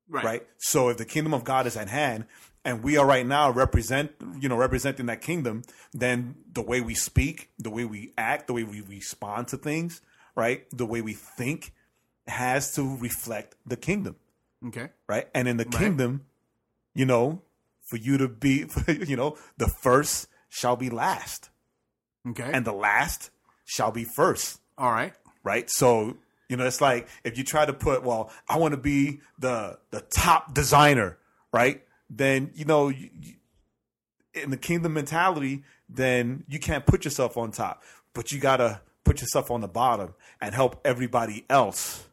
Right. right? So if the kingdom of God is at hand, and we are right now represent, you know, representing that kingdom, then the way we speak, the way we act, the way we respond to things, right, the way we think, has to reflect the kingdom, Okay. right? And in the kingdom, you know, for you to be, [laughs] you know, the first shall be last, Okay. and the last shall be first All right. right? So you know, it's like if you try to put, well, I want to be the the top designer, right? Then you know, you, in the kingdom mentality, then you can't put yourself on top, but you gotta put yourself on the bottom and help everybody else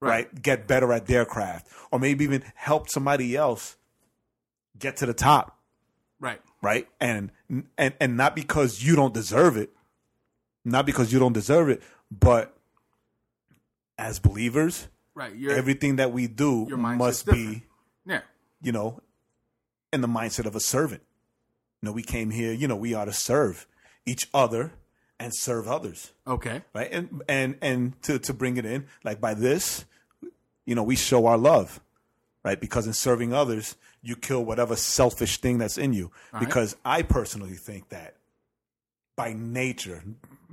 right. Get better at their craft, or maybe even help somebody else get to the top, Right. right? And and and not because you don't deserve it, not because you don't deserve it, but as believers, Right. Everything that we do must be, yeah. you know, in the mindset of a servant. You know, we came here, you know, we are to serve each other and serve others, Okay. right? And and and to to bring it in, like by this, you know, we show our love, right? Because in serving others, you kill whatever selfish thing that's in you. right. Because I personally think that by nature,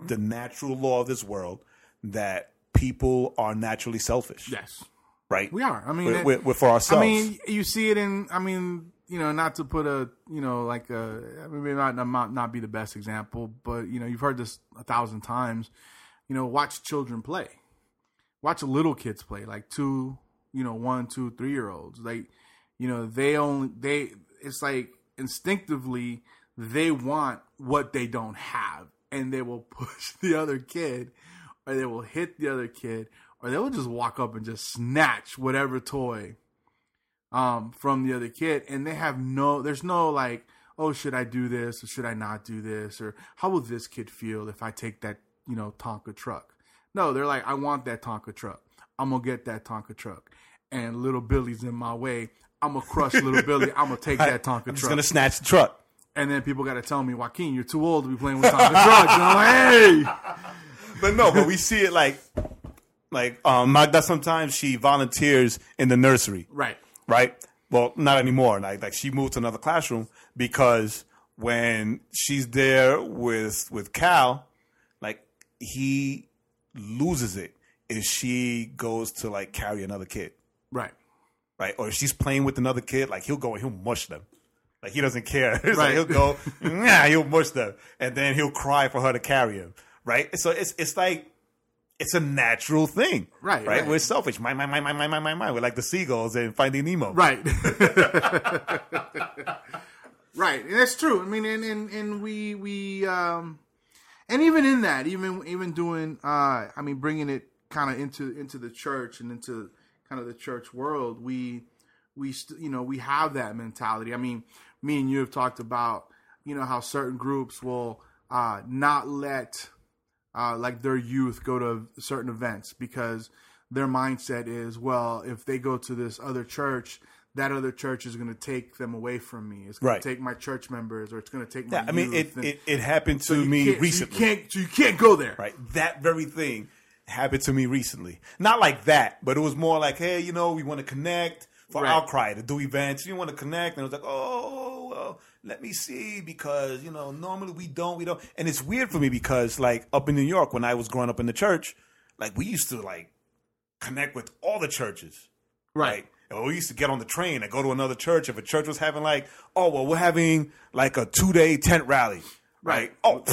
the natural law of this world, that people are naturally selfish, Yes. right? We are. I mean, We're, we're, we're for ourselves. I mean, you see it in. I mean, you know, not to put a, you know, like a, I mean, maybe not not not be the best example, but you know, you've heard this a thousand times. You know, watch children play, watch little kids play, like two, you know, one, two, three year olds. Like, you know, they only they. It's like instinctively they want what they don't have, and they will [laughs] push the other kid, or they will hit the other kid, or they will just walk up and just snatch whatever toy um, from the other kid, and they have no, there's no like, oh, should I do this or should I not do this, or how will this kid feel if I take that, you know, Tonka truck? No, they're like, I want that Tonka truck. I'm gonna get that Tonka truck, and little Billy's in my way. I'm gonna crush little Billy. I'm gonna [laughs] take that Tonka I'm truck. gonna snatch the truck. And then people got to tell me, Joaquin, you're too old to be playing with Tonka trucks. And I'm like, hey, [laughs] But no, but we see it like, like um, Magda. Sometimes she volunteers in the nursery, right, right? Well, not anymore. Like, like she moved to another classroom because when she's there with with Cal, like he loses it if she goes to like carry another kid, right, right? Or if she's playing with another kid, like he'll go and he'll mush them. Like he doesn't care. [laughs] It's like Right. he'll go, yeah, he'll mush them, and then he'll cry for her to carry him. Right. So it's it's like it's a natural thing. Right, Right. right. We're selfish. My my my my my my my my. We're like the seagulls in Finding Nemo. right, [laughs] [laughs] right. And that's true. I mean, and and, and we we um, and even in that, even even doing, uh, I mean, bringing it kind of into into the church and into kind of the church world, we we st- you know we have that mentality. I mean, me and you have talked about you know how certain groups will uh, not let uh, like their youth go to certain events because their mindset is well if they go to this other church that other church is going to take them away from me it's going Right. to take my church members or it's going to take my Yeah, I mean, it, it, it happened to so me can't- so recently. you can't so you can't go there right? That very thing happened to me recently. Not like that, but it was more like, hey, you know, we want to connect for Right. Outcry to do events. You want to connect, and it was like, oh, well, let me see because you know normally we don't, we don't, and it's weird for me because like up in New York when I was growing up in the church, like we used to like connect with all the churches, right and we used to get on the train and go to another church. If a church was having like, oh well, we're having like a two day tent rally, right? Right. Oh,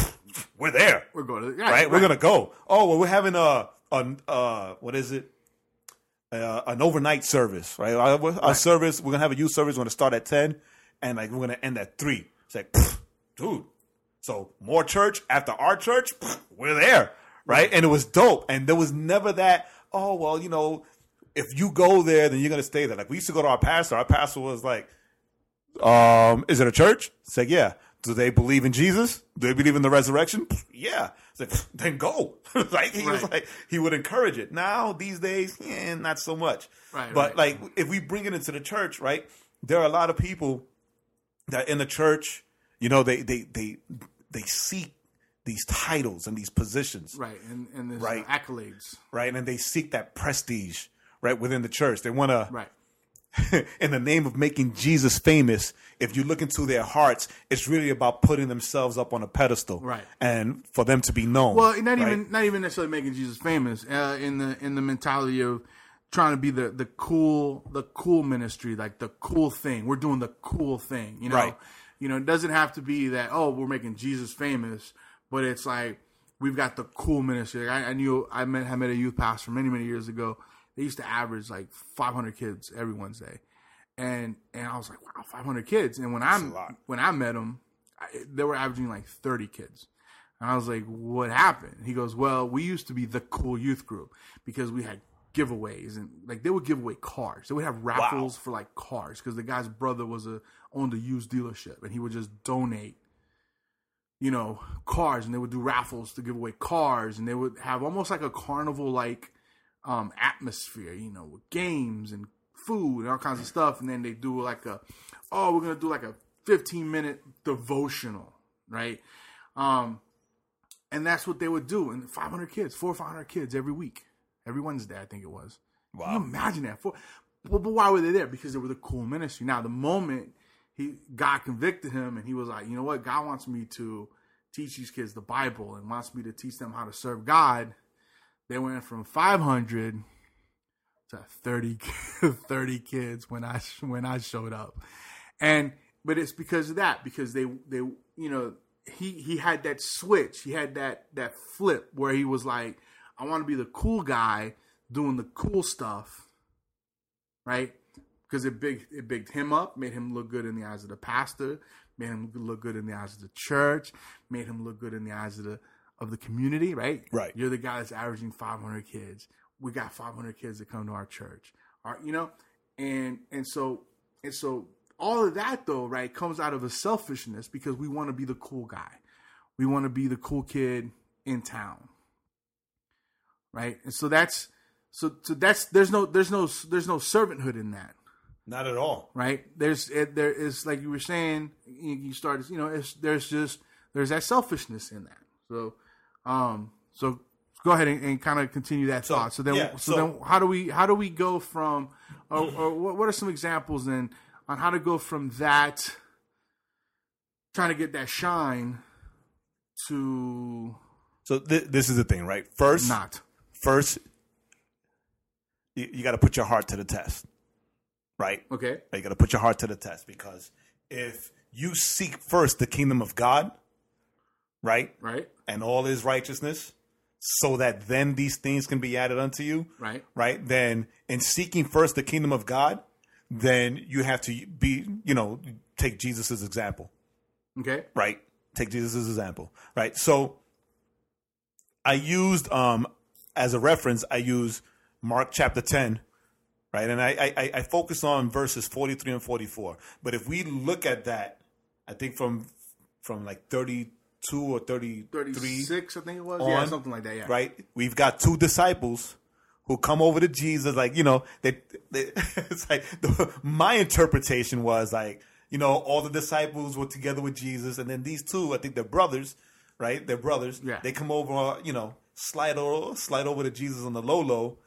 we're there we're going to right? We're gonna go. Oh, well, we're having a, a uh, what is it? Uh, an overnight service, right? Our, our service, we're gonna have a youth service. We're gonna start at ten, and like we're gonna end at three. It's like, dude. So more church after our church, we're there, right? And it was dope. And there was never that. Oh well, you know, if you go there, then you're gonna stay there. Like we used to go to our pastor. Our pastor was like, um, is it a church? It's like, yeah. Do they believe in Jesus? Do they believe in the resurrection? Yeah. Like, [laughs] then go. [laughs] like he was like, he would encourage it. Now these days, yeah, not so much. Right, But right. like, if we bring it into the church, right? There are a lot of people that in the church, you know, they they they they seek these titles and these positions, right and and Right. accolades right? And they seek that prestige, right, within the church. They want to right [laughs] in the name of making Jesus famous, if you look into their hearts, it's really about putting themselves up on a pedestal, Right. And for them to be known. Well, not right? even not even necessarily making Jesus famous. Uh, in the in the mentality of trying to be the the cool the cool ministry, like the cool thing. We're doing the cool thing. You know, Right. you know, it doesn't have to be that. Oh, we're making Jesus famous, but it's like we've got the cool ministry. Like, I, I knew I met I met a youth pastor many many years ago. They used to average like 500 kids every Wednesday, and and I was like, wow, 500 kids. And when I when I met them, I, they were averaging like 30 kids. And I was like, what happened? He goes, well, we used to be the cool youth group because we had giveaways and like they would give away cars. They would have raffles Wow. for like cars because the guy's brother was a owned a used dealership and he would just donate you know, cars and they would do raffles to give away cars and they would have almost like a carnival like um atmosphere, you know, with games and food and all kinds of stuff. And then they do like a oh, we're gonna do like a 15 minute devotional, right? Um and that's what they would do. And 500 kids, four or 500 kids every week, every Wednesday, I think it was. You imagine that? For, but, but why were they there? Because they were the cool ministry. Now, the moment he God convicted him, and he was like, you know what? God wants me to teach these kids the Bible and wants me to teach them how to serve God. They went from 500 to 30, [laughs] 30 kids when I when I showed up, and but it's because of that because they they you know he he had that switch he had that that flip where he was like I want to be the cool guy doing the cool stuff right? Because it big it bigged him up, made him look good in the eyes of the pastor, made him look good in the eyes of the church, made him look good in the eyes of the of the community, right? Right. You're the guy that's averaging 500 kids. We got 500 kids that come to our church, our, you know, and and so and so all of that though, right, comes out of a selfishness because we want to be the cool guy, we want to be the cool kid in town, right? And so that's so so that's there's no there's no there's no servanthood in that Not at all. right there's it, there is like you were saying you, you started you know it's, there's just there's that selfishness in that so um so go ahead and, and kind of continue that So, thought so then yeah, so, so- then how do we how do we go from or, or what, what are some examples then on how to go from that trying to get that shine to So th- this is the thing, right? First, not first, you, you got to put your heart to the test, right? okay You got to put your heart to the test because if you seek first the kingdom of God, right, right and all His righteousness, so that then these things can be added unto you, right right? Then in seeking first the kingdom of God, then you have to be, you know, take Jesus as example, okay right? Take Jesus as example, right? So I used um as a reference, I use Mark chapter 10, right? And I, I, I focus on verses 43 and 44. But if we look at that, I think from from like 32 or 33, 36 i think it was on, yeah something like that yeah right? We've got two disciples who come over to Jesus, like, you know, they, they [laughs] it's like the, my interpretation was like, you know, all the disciples were together with Jesus, and then these two, I think they're brothers, right? They're brothers. Yeah. They come over, you know, slide over, slide over to Jesus on the low low,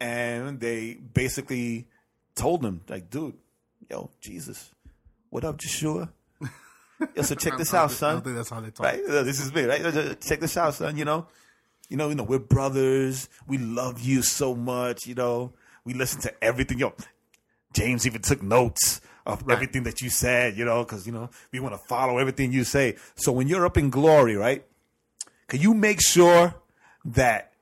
and they basically told him, like, dude, yo, Jesus, what up, Joshua? Yo, so check this out, I son don't think that's how they talk right? This is me, right? Check this out, son. You know, you know, you know, we're brothers. We love you so much. You know, we listen to everything. Yo, James even took notes of everything that you said. You know, because you know we want to follow everything you say. So when you're up in glory, right? Can you make sure that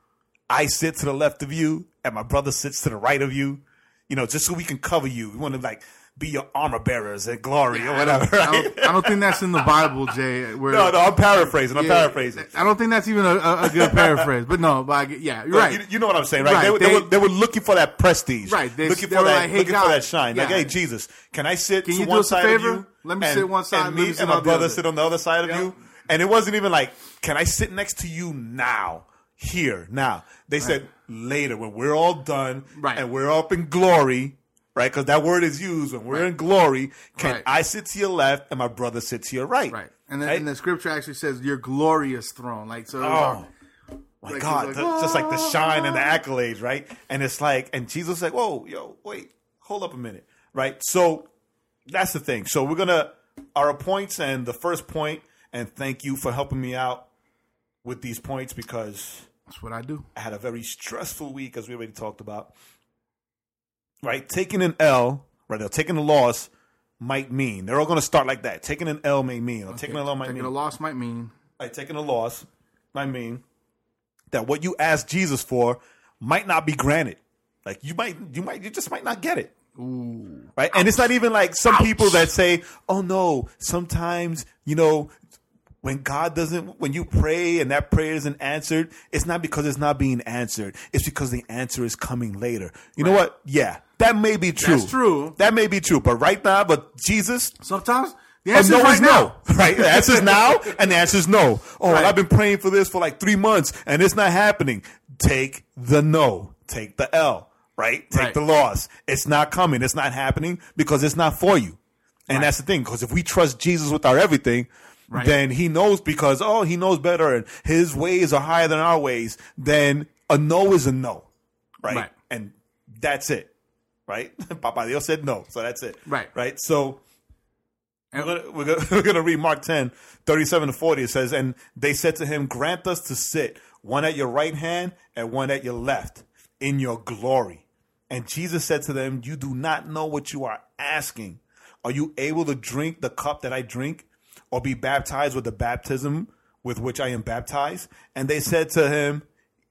I sit to the left of you and my brother sits to the right of you? You know, just so we can cover you. We want to like be your armor bearers in glory or whatever. I don't, I don't think that's in the Bible, Jay. Where, No, no, I'm paraphrasing. I'm Yeah, paraphrasing. I don't think that's even a, a, good paraphrase, but no, but I yeah, you're right. You, you know what I'm saying, right? Right, They, were, they, they- were, they were looking for that prestige, Right, they- looking for that, like, hey, looking God, for that shine. Like, hey, Jesus, can I sit Can to you do one us a side favor? of you? Let me and, sit one side, and let me and my brother other. sit on the other side of Yeah. you. And it wasn't even like, can I sit next to you now, here, now? They said later when we're all done Right. and we're up in glory. Right, because that word is used when we're in glory. Can Right. I sit to your left and my brother sit to your right? Right, and then Right? and the scripture actually says your glorious throne. Like so, Oh, my Like, God! he's the- like, just like the ah. shine and the accolades, right? And it's like, and Jesus is like, whoa, yo, wait, hold up a minute, right? So that's the thing. So we're gonna our points and the first point, and thank you for helping me out with these points because that's what I do. I had a very stressful week, as we already talked about. Right, taking an L, right? Or taking a loss might mean they're all going to start like that. Taking an L may mean, or taking an L might Taking mean a loss might mean like taking a loss, might mean that what you asked Jesus for might not be granted. Like you might, you might, you just might not get it. ooh, Right. And it's not even like some people that say, oh no, sometimes, you know, when God doesn't, when you pray and that prayer isn't answered, it's not because it's not being answered. It's because the answer is coming later. You know what? Yeah, that may be true. That's true. That may be true. But right now, but Jesus, Sometimes the Oh, answer no is right is no. [laughs] Right? The answer is now, and the answer is no. Oh, Right. I've been praying for this for like three months, and it's not happening. Take the no. Take the L. Right? Take Right. the loss. It's not coming. It's not happening because it's not for you. And that's the thing. Because if we trust Jesus with our everything, Right. then He knows because oh, He knows better, and His ways are higher than our ways. Then a no is a no. Right? Right. And that's it. Right? [laughs] Papa Dios said no, so that's it. Right. Right. So. And- We're gonna, we're, gonna, [laughs] we're gonna read Mark 10, 37 to 40. It says, And they said to him, Grant us to sit, one at your right hand and one at your left, in your glory. And Jesus said to them, You do not know what you are asking. Are you able to drink the cup that I drink, or be baptized with the baptism with which I am baptized? And they said to him,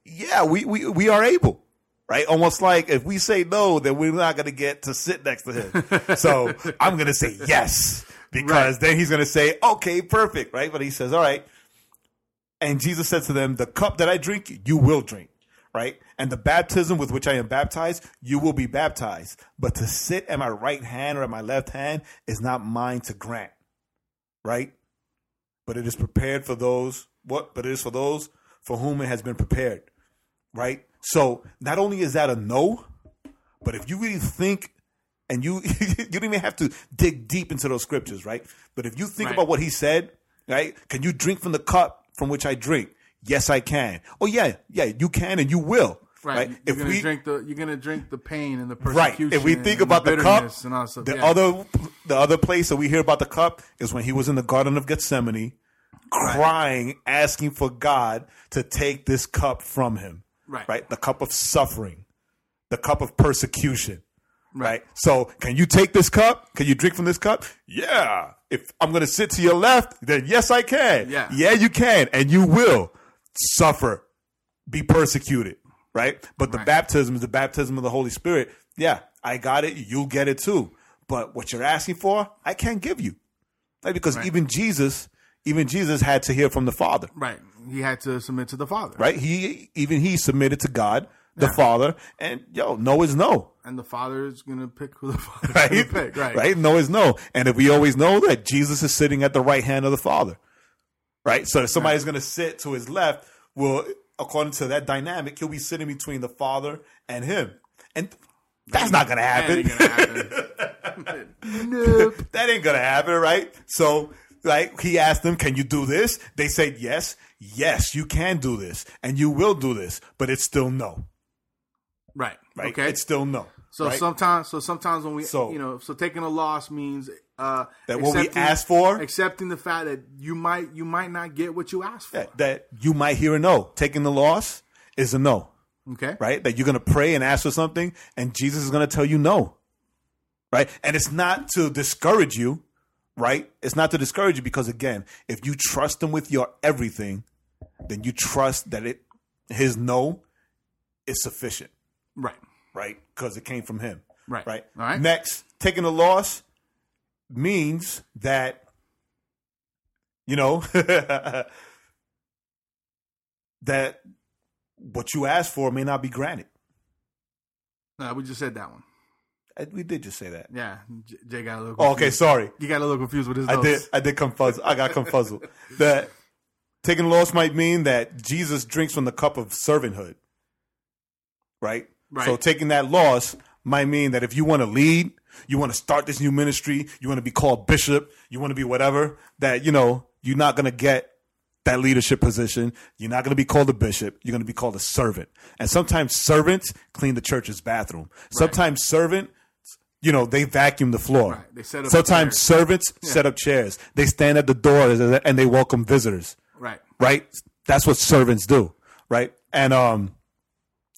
Yeah, we, we, we are able. Right? Almost like if we say no, then we're not going to get to sit next to him. [laughs] so I'm going to say yes because then he's going to say, okay, perfect. Right? But he says, all right. And Jesus said to them, the cup that I drink, you will drink. Right? And the baptism with which I am baptized, you will be baptized. But to sit at my right hand or at my left hand is not mine to grant. Right? But it is prepared for those, what? But it is for those for whom it has been prepared right? So not only is that a no, but if you really think and you [laughs] you don't even have to dig deep into those scriptures, right? But if you think Right. about what he said, right? Can you drink from the cup from which I drink? Yes, I can. Oh yeah, yeah, you can and you will. Right. Right. You're If we drink the you're gonna drink the pain and the persecution. right, if we think and about the, cup, and all stuff. the yeah. other the other place that we hear about the cup is when he was in the Garden of Gethsemane, crying, asking for God to take this cup from him. Right. Right. The cup of suffering, the cup of persecution. Right. Right. So, can you take this cup? Can you drink from this cup? Yeah. If I'm going to sit to your left, then yes, I can. Yeah. Yeah, you can. And you will suffer, be persecuted. Right. But the Right. baptism is the baptism of the Holy Spirit. Yeah. I got it. You'll get it too. But what you're asking for, I can't give you. Right. Because even Jesus, even Jesus had to hear from the Father. Right. He had to submit to the Father. Right. He, even he submitted to God, the Yeah. Father. And yo, no is no. And the Father is gonna pick who the [laughs] Father right? gonna pick. Right. right? No is no. And if we always know that Jesus is sitting at the right hand of the Father, right? So if somebody's going to sit to his left, well, according to that dynamic, he'll be sitting between the Father and him. And that's not going to That happen. [laughs] [laughs] ain't gonna happen. nope. that ain't going to happen, right? So, like, he asked them, Can you do this? They said, Yes. Yes, you can do this. And you will do this. But it's still no, Right. right? Okay. It's still no. so right? sometimes, so sometimes when we, So- you know, so taking a loss means uh, That what we ask for- accepting the fact that you might, you might not get what you asked for. that, that you might hear a no. Taking the loss is a no. Okay. right? That you're going to pray and ask for something, and Jesus is going to tell you no, right? And it's not to discourage you, right? It's not to discourage you because, again, if you trust Him with your everything, then you trust that it His no is sufficient, Right. right? Because it came from Him, Right. right? All right. Next, taking a loss means that you know [laughs] that what you asked for may not be granted. No, we just said that one. We did just say that. Yeah. Jay got a little. Oh, okay, sorry. You got a little confused with his I notes. did. I did confuzz. I got confuzzled. [laughs] that taking loss might mean that Jesus drinks from the cup of servanthood, right? Right. So taking that loss might mean that if you want to lead, you want to start this new ministry, you want to be called bishop, you want to be whatever, that you know you're not going to get that leadership position. You're not going to be called a bishop. You're going to be called a servant. And sometimes servants clean the church's bathroom. Sometimes servant you know, they vacuum the floor. Right. They set up Sometimes chairs. servants set up chairs. They stand at the door and they welcome visitors. Right. Right? That's what servants do. Right? And um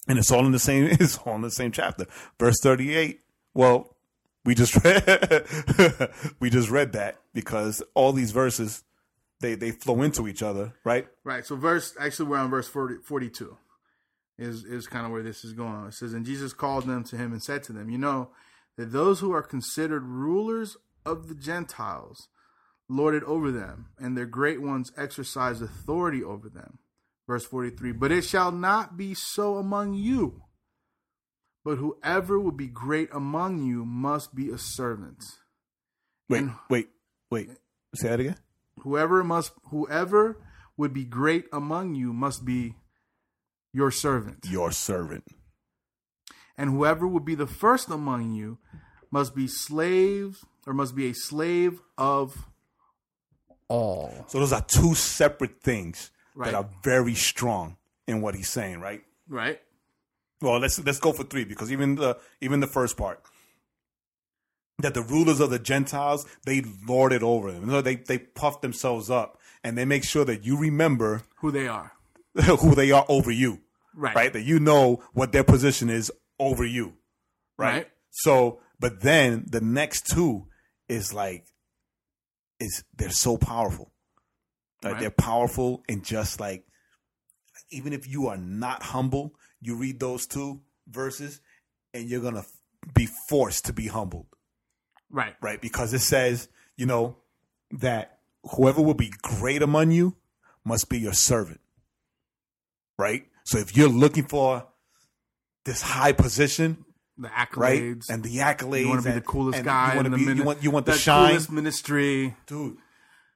and it's all in the same [laughs] it's all in the same chapter. Verse 38. Well, we just [laughs] read we just read that because all these verses they they flow into each other, right? Right. So verse actually we're on verse 40, 42 is is kind of where this is going. It says, And Jesus called them to him and said to them, You know that those who are considered rulers of the Gentiles lord it over them, and their great ones exercise authority over them. Verse 43 But it shall not be so among you, but whoever would be great among you must be a servant. Wait, And- wait, wait. Say that again. Whoever must whoever would be great among you must be your servant. Your servant. And whoever would be the first among you must be slave or must be a slave of all. So those are two separate things Right. that are very strong in what he's saying, right? Right? Well, let's let's go for three because even the even the first part that the rulers of the Gentiles they lord it over them. You know, they they puff themselves up and they make sure that you remember Who they are. [laughs] who they are over you, Right. right? That you know what their position is over you, right? Right. So, but then the next two is like is they're so powerful. Like Right. they're powerful and just like even if you are not humble, you read those two verses and you're to be forced to be humbled, Right. right? Because it says, you know, that whoever will be great among you must be your servant. Right? So if you're looking for this high position, The right? accolades. And the accolades. you want to be and- the coolest guy You want in to the be, min- you want you want the, shine. coolest ministry. Dude,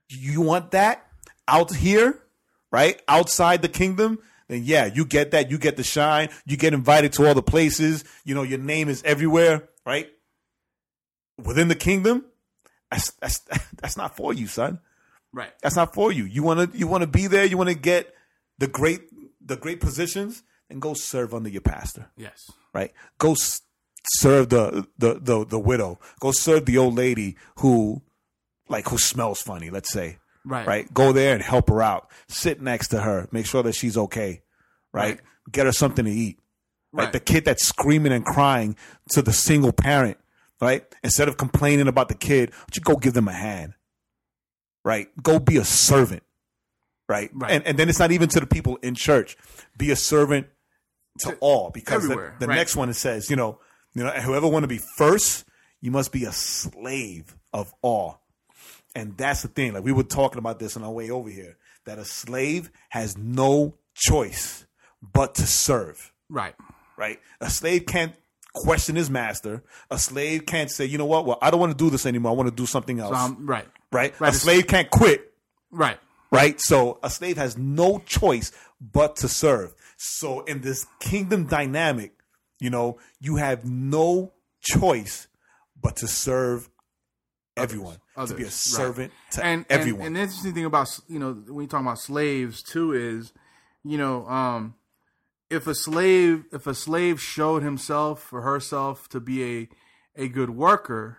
you want that out here, right? Outside the kingdom, then yeah, you get that. You get the shine. You get invited to all the places. You know, your name is everywhere, right? Within the kingdom, that's that's [laughs] that's not for you, son. Right. That's not for you. You want to you want to be there. You want to get the great the great positions, and go serve under your pastor Yes. right? Go s- serve the, the the the widow. Go serve the old lady who, like, who smells funny. Let's say, Right. right? Go there and help her out. Sit next to her. Make sure that she's okay, right? Right. Get her something to eat. Right? Right. The kid that's screaming and crying to the single parent, right? Instead of complaining about the kid, you go give them a hand, right? Go be a servant, right? Right. And and then it's not even to the people in church. Be a servant to all because the, the right. next one it says, you know, you know, whoever want to be first, you must be a slave of all. And that's the thing. Like we were talking about this on our way over here, that a slave has no choice but to serve. Right. Right? A slave can't question his master. A slave can't say, you know what? Well, I don't want to do this anymore. I want to do something else. Um, right. right? right. A slave can't quit Right. right? So a slave has no choice but to serve. So in this kingdom dynamic, you know, you have no choice but to serve everyone, to be a Others, servant to and, everyone. And, and the interesting thing about you know when you talk about slaves too is, you know, um, if a slave if a slave showed himself or herself to be a a good worker,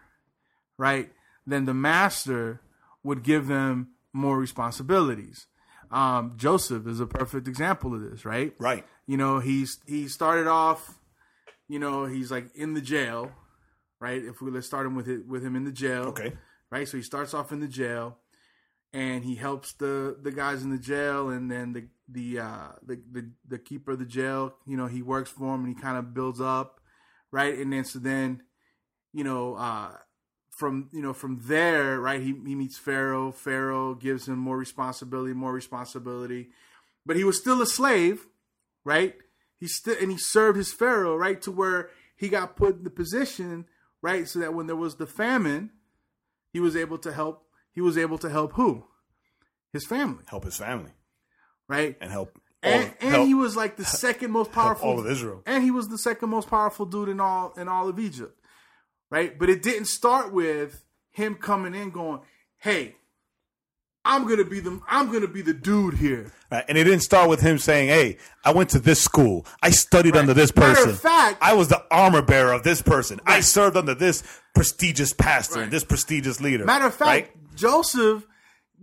right, then the master would give them more responsibilities. Um, Joseph is a perfect example of this, right? right. you know he's he started off you know he's like in the jail right if we let's start him with it with him in the jail Okay. right so he starts off in the jail and he helps the the guys in the jail and then the the uh the the, the keeper of the jail you know he works for him and he kind of builds up right and then so then you know uh from you know from there right he, he meets pharaoh. Pharaoh gives him more responsibility more responsibility. But he was still a slave right? He still and he served his pharaoh right to where he got put in the position right so that when there was the famine he was able to help he was able to help who? His family. Help his family. Right? And help all, and, and help, he was like the second most powerful all of Israel. and he was the second most powerful dude in all in all of Egypt, right? But it didn't start with him coming in going, "Hey, I'm gonna be the I'm gonna be the dude here." Right? And it didn't start with him saying, "Hey, I went to this school. I studied under this Matter person. of fact- I was the armor bearer of this person. I served under this prestigious pastor Right. and this prestigious leader." Matter of fact, right? Joseph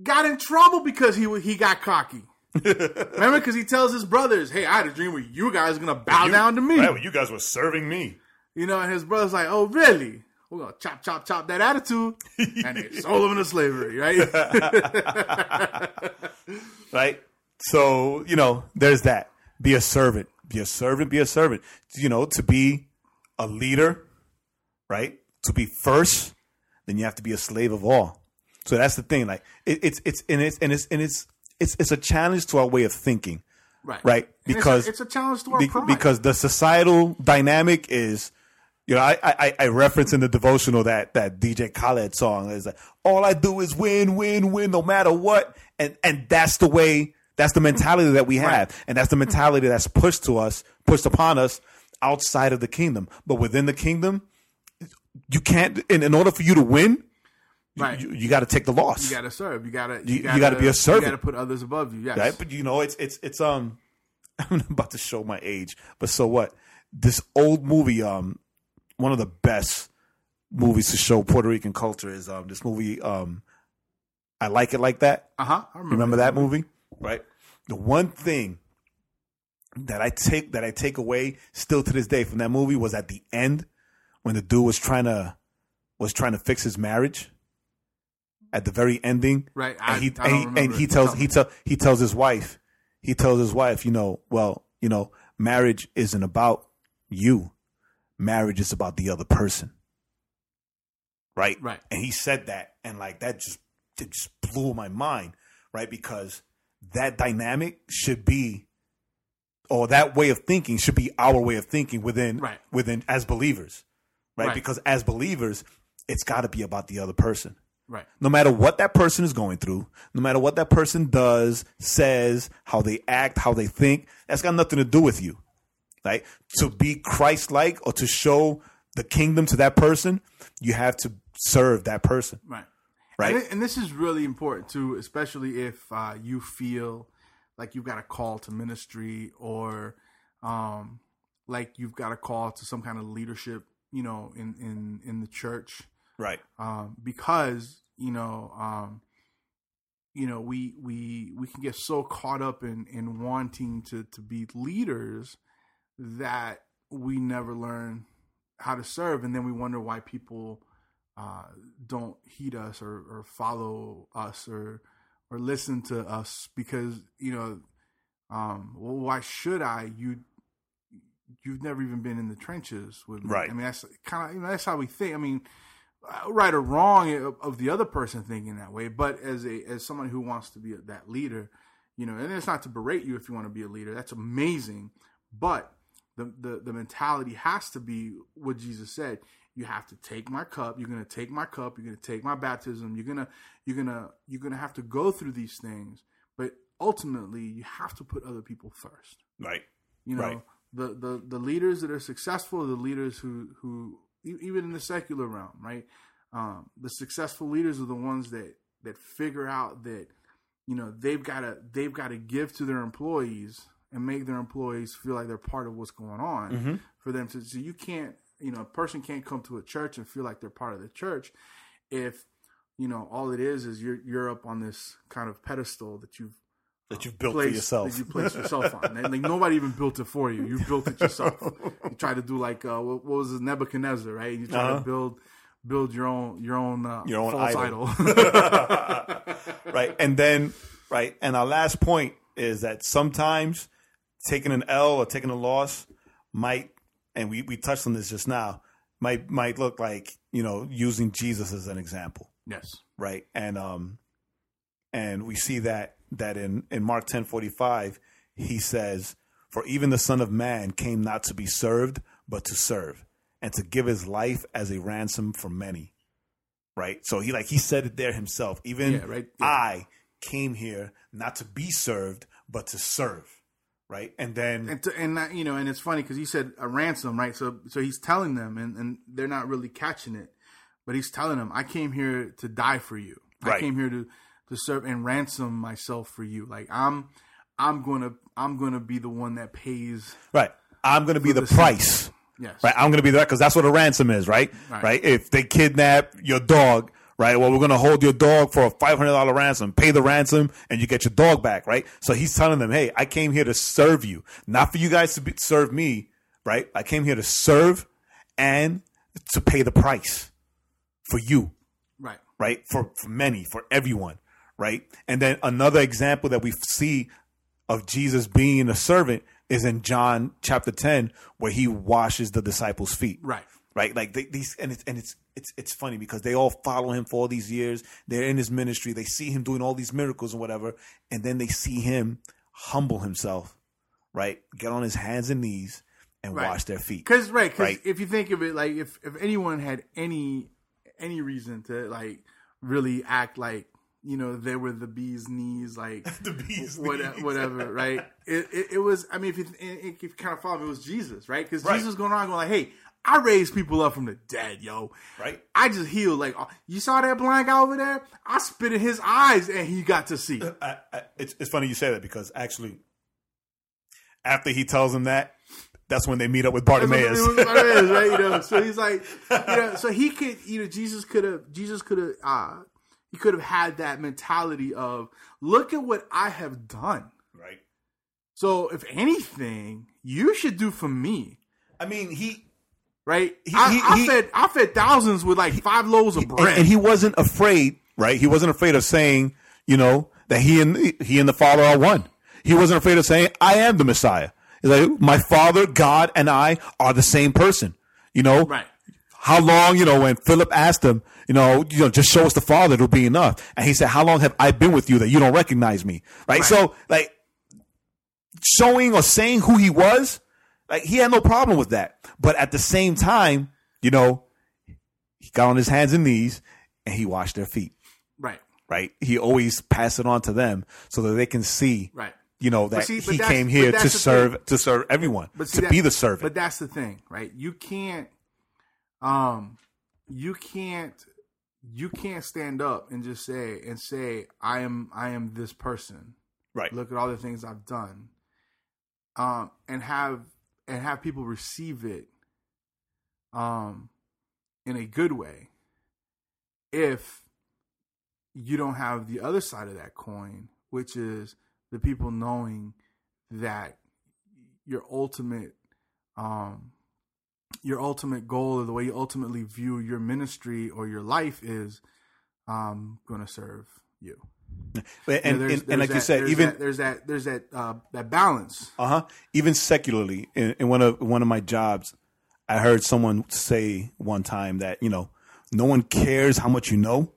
got in trouble because he he got cocky. [laughs] Remember, because he tells his brothers, "Hey, I had a dream where you guys are gonna bow You- down to me." Right, well, you guys were serving me. You know, and his brother's like, "Oh, really? We're gonna chop, chop, chop that attitude," and they [laughs] sold him into slavery, right? [laughs] right? So, you know, there's that. Be a servant. Be a servant. Be a servant. You know, to be a leader, right? To be first, then you have to be a slave of all. So that's the thing. Like it, it's it's and it's and it's and it's it's it's a challenge to our way of thinking, Right. right? And it's a- Because it's a, challenge to our be- pride. because the societal dynamic is you know I, I I reference in the devotional that that DJ Khaled song is like all I do is win win win no matter what and and that's the way that's the mentality that we have and that's the mentality that's pushed to us pushed upon us outside of the kingdom but within the kingdom you can't in, in order for you to win Right. you, you got to take the loss you gotta serve. You gotta. You- you gotta be a servant. You gotta put others above you. Yes. right? But you know, it's it's it's um. [laughs] I'm about to show my age, but so what? This old movie, um, one of the best movies to show Puerto Rican culture is um this movie um, I like it like that. Uh huh. I remember that movie, right? The one thing that I take that I take away still to this day from that movie was at the end when the dude was trying to was trying to fix his marriage. At the very ending, Right. I- and he I don't and, he, and he tells he tell he tells his wife he tells his wife, you know, well, you know, marriage isn't about you. Marriage is about the other person. Right? Right. And he said that and like that just it just blew my mind, right? Because that dynamic should be or that way of thinking should be our way of thinking within Right. within as believers. Right? Right. Because as believers, it's got to be about the other person Right. no matter what that person is going through, no matter what that person does, says, how they act, how they think, that's got nothing to do with you. Right? To be Christ like or to show the kingdom to that person, you have to serve that person. Right. Right. And, and this is really important too, especially if uh, you feel like you've got a call to ministry or um, like you've got a call to some kind of leadership, you know, in in in the church. Right. um, because you know, um, you know, we we we can get so caught up in in wanting to to be leaders that we never learn how to serve, and then we wonder why people uh, don't heed us or, or follow us or or listen to us because you know, um, well, why should I? You you've never even been in the trenches with me. Right. I mean, that's kind of you know, that's how we think. I mean, uh, right or wrong of, of the other person thinking that way, but as a as someone who wants to be that leader, you know, and it's not to berate you if you want to be a leader. That's amazing, but the the the mentality has to be what Jesus said. You have to take my cup. You're gonna take my cup. You're gonna take my baptism. You're gonna you're gonna you're gonna have to go through these things, but ultimately you have to put other people first Right. you know Right. the, the the leaders that are successful are the leaders who who even in the secular realm right um the successful leaders are the ones that that figure out that you know they've got to they've got to give to their employees and make their employees feel like they're part of what's going on for them to so you can't you know a person can't come to a church and feel like they're part of the church if you know all it is is you're you're up on this kind of pedestal that you've That you've built for yourself. that you place yourself on. And, like nobody even built it for you. You built it yourself. you try to do like uh, what, what was it, Nebuchadnezzar, right? You try Uh-huh. to build build your own your own uh, Your own false idol. idol. [laughs] right. And then, right. And our last point is that sometimes taking an L or taking a loss might, and we, we touched on this just now, might, might look like, you know, using Jesus as an example. yes. Right. And, um, and we see that, that in, in Mark 10 45, he says, For even the Son of Man came not to be served, but to serve, and to give his life as a ransom for many. Right. So he like he said it there himself. Even Yeah, right. Yeah. I came here not to be served, but to serve. Right. And then And to, and that, you know, and it's funny because he said a ransom, right? So so he's telling them, and and they're not really catching it, but he's telling them, I came here to die for you. I came here to to serve and ransom myself for you. Like I'm I'm gonna I'm gonna be the one that pays. right. I'm gonna be the the price. Yes. Right. I'm going to be there because that's what a ransom is, right? Right. Right. If they kidnap your dog, right? Well, we're going to hold your dog for a $500 ransom, pay the ransom and you get your dog back, right? So he's telling them, Hey, I came here to serve you, not for you guys to be, serve me, right? I came here to serve and to pay the price for you, Right. right? For, for many, for everyone, right? And then another example that we see of Jesus being a servant is in John chapter 10, where he washes the disciples' feet Right. Right? Like they, these, and it's and it's it's it's funny because they all follow him for all these years. They're in his ministry. They see him doing all these miracles and whatever, and then they see him humble himself, right? Get on his hands and knees and Right. wash their feet. Because right, 'cause Right. if you think of it, like if if anyone had any any reason to like really act like you know they were the bee's knees, like [laughs] The bee's whatever, knees. whatever, right? [laughs] It, it it was. I mean, if you if you kind of follow, it was Jesus, right? Because Right. Jesus going around going like, "Hey, I raised people up from the dead, yo." Right. I just healed. Like oh, you saw that blind guy over there. I spit in his eyes, and he got to see. I, I, it's it's funny you say that because actually, after he tells him that, that's when they meet up with Bartimaeus. Bartimaeus, right? You know, so he's like, [laughs] you know, so he could, you know, Jesus could have, Jesus could have, uh, he could have had that mentality of, look at what I have done. right. So if anything, you should do for me, I mean, he right? He- I, he- I he- fed, I fed thousands with like five loaves of and, bread. and he wasn't afraid, right? He wasn't afraid of saying, you know, that he and he and the Father are one. He wasn't afraid of saying, "I am the Messiah." He's like, "My Father, God, and I are the same person." You know, right. how long, you know, when Philip asked him, you know, you know, just show us the Father, it'll be enough. And he said, How long have I been with you that you don't recognize me? Right. Right. So, like, showing or saying who he was, like, he had no problem with that. But at the same time, you know, he got on his hands and knees and he washed their feet. Right. Right. He always passed it on to them so that they can see, Right. you know, that see, he came here to serve, thing. to serve everyone, But see to be the servant. But that's the thing, right? You can't, um, you can't, you can't stand up and just say and say, "I am, I am this person." right. Look at all the things I've done, um, and have and have people receive it, um, in a good way. If you don't have the other side of that coin, which is the people knowing that your ultimate um your ultimate goal or the way you ultimately view your ministry or your life is um going to serve you. And, You know, and, there's- and, and there's like you said, there's even that, there's that there's that uh that balance. Uh huh. Even secularly, in, in one of one of my jobs, I heard someone say one time that you know, no one cares how much you know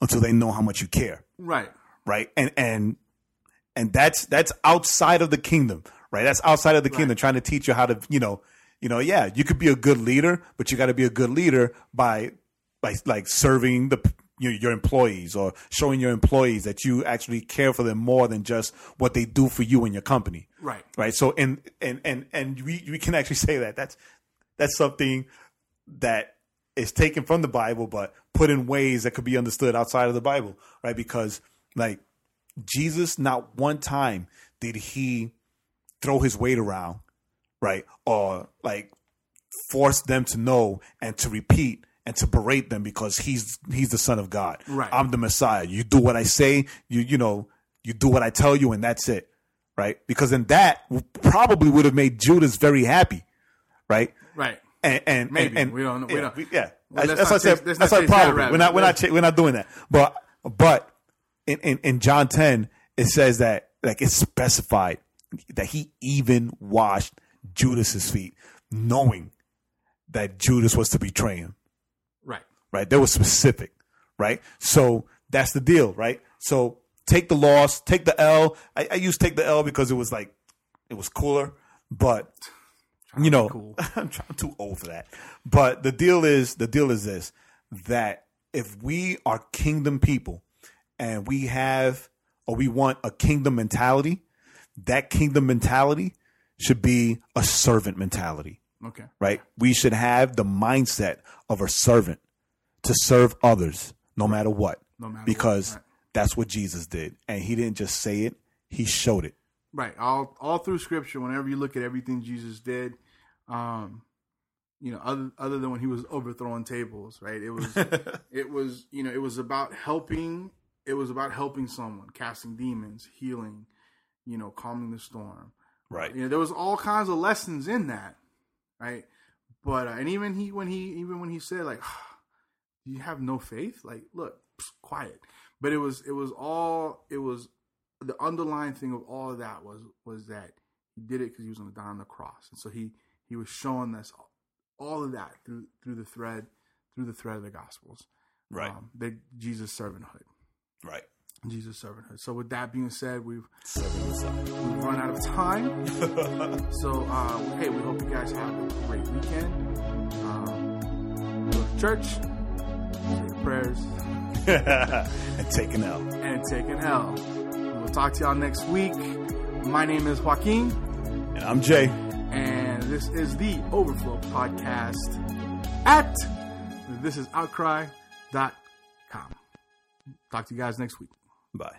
until they know how much you care, Right. right? And and and that's that's outside of the kingdom, right? That's outside of the kingdom, trying to teach you how to, you know, you know, yeah, you could be a good leader, but you got to be a good leader by by like serving the your, your employees or showing your employees that you actually care for them more than just what they do for you and your company. Right. right? So and and and and we we can actually say that. That's that's something that is taken from the bible but put in ways that could be understood outside of the bible right? Because like jesus not one time did he throw his weight around right? Or like force them to know and to repeat and to berate them because he's he's the son of god Right. i'm the messiah you do what i say you you know you do what i tell you and that's it right because then that probably would have made judas very happy right Right. and and Maybe. and, and We don't know. We yeah, don't- yeah. Well, that's what I said. That's why chase that probably we're not we're not cha- we're not doing that. But but in, in in John ten it says that like it's specified that he even washed Judas's feet, knowing that Judas was to betray him. Right. That was specific. Right? So that's the deal. Right? So take the loss, take the L. I, I used take the L because it was like it was cooler, but you know, cool. [laughs] I'm, trying, I'm too old for that. But the deal is, the deal is this: that if we are kingdom people, and we have, or we want a kingdom mentality, that kingdom mentality should be a servant mentality, Okay. right? We should have the mindset of a servant to serve others, no matter what, No matter what, because right. that's what Jesus did, and He didn't just say it; He showed it. Right. All all through scripture, whenever you look at everything Jesus did, um, you know, other other than when he was overthrowing tables, right? It was [laughs] it was, you know, it was about helping it was about helping someone, casting demons, healing, you know, calming the storm. Right. You know, there was all kinds of lessons in that, right? But uh, and even he when he even when he said like, [sighs] "Do you have no faith?" Like, look, psst, quiet. But it was it was all it was the underlying thing of all of that was was that he did it because he was going to die on the cross, and so he he was showing us all of that through through the thread through the thread of the Gospels. Right. Um, the Jesus servanthood. right. Jesus servanthood. So with that being said, we've Serving the side. we've run out of time. [laughs] so uh, hey, we hope you guys have a great weekend. Um, go to church, your prayers, [laughs] and taking out. and take an L. We will talk to y'all next week. My name is Joaquin, And I'm Jay. and this is the Overflow Podcast at thisisoutcry.com. Talk to you guys next week. Bye.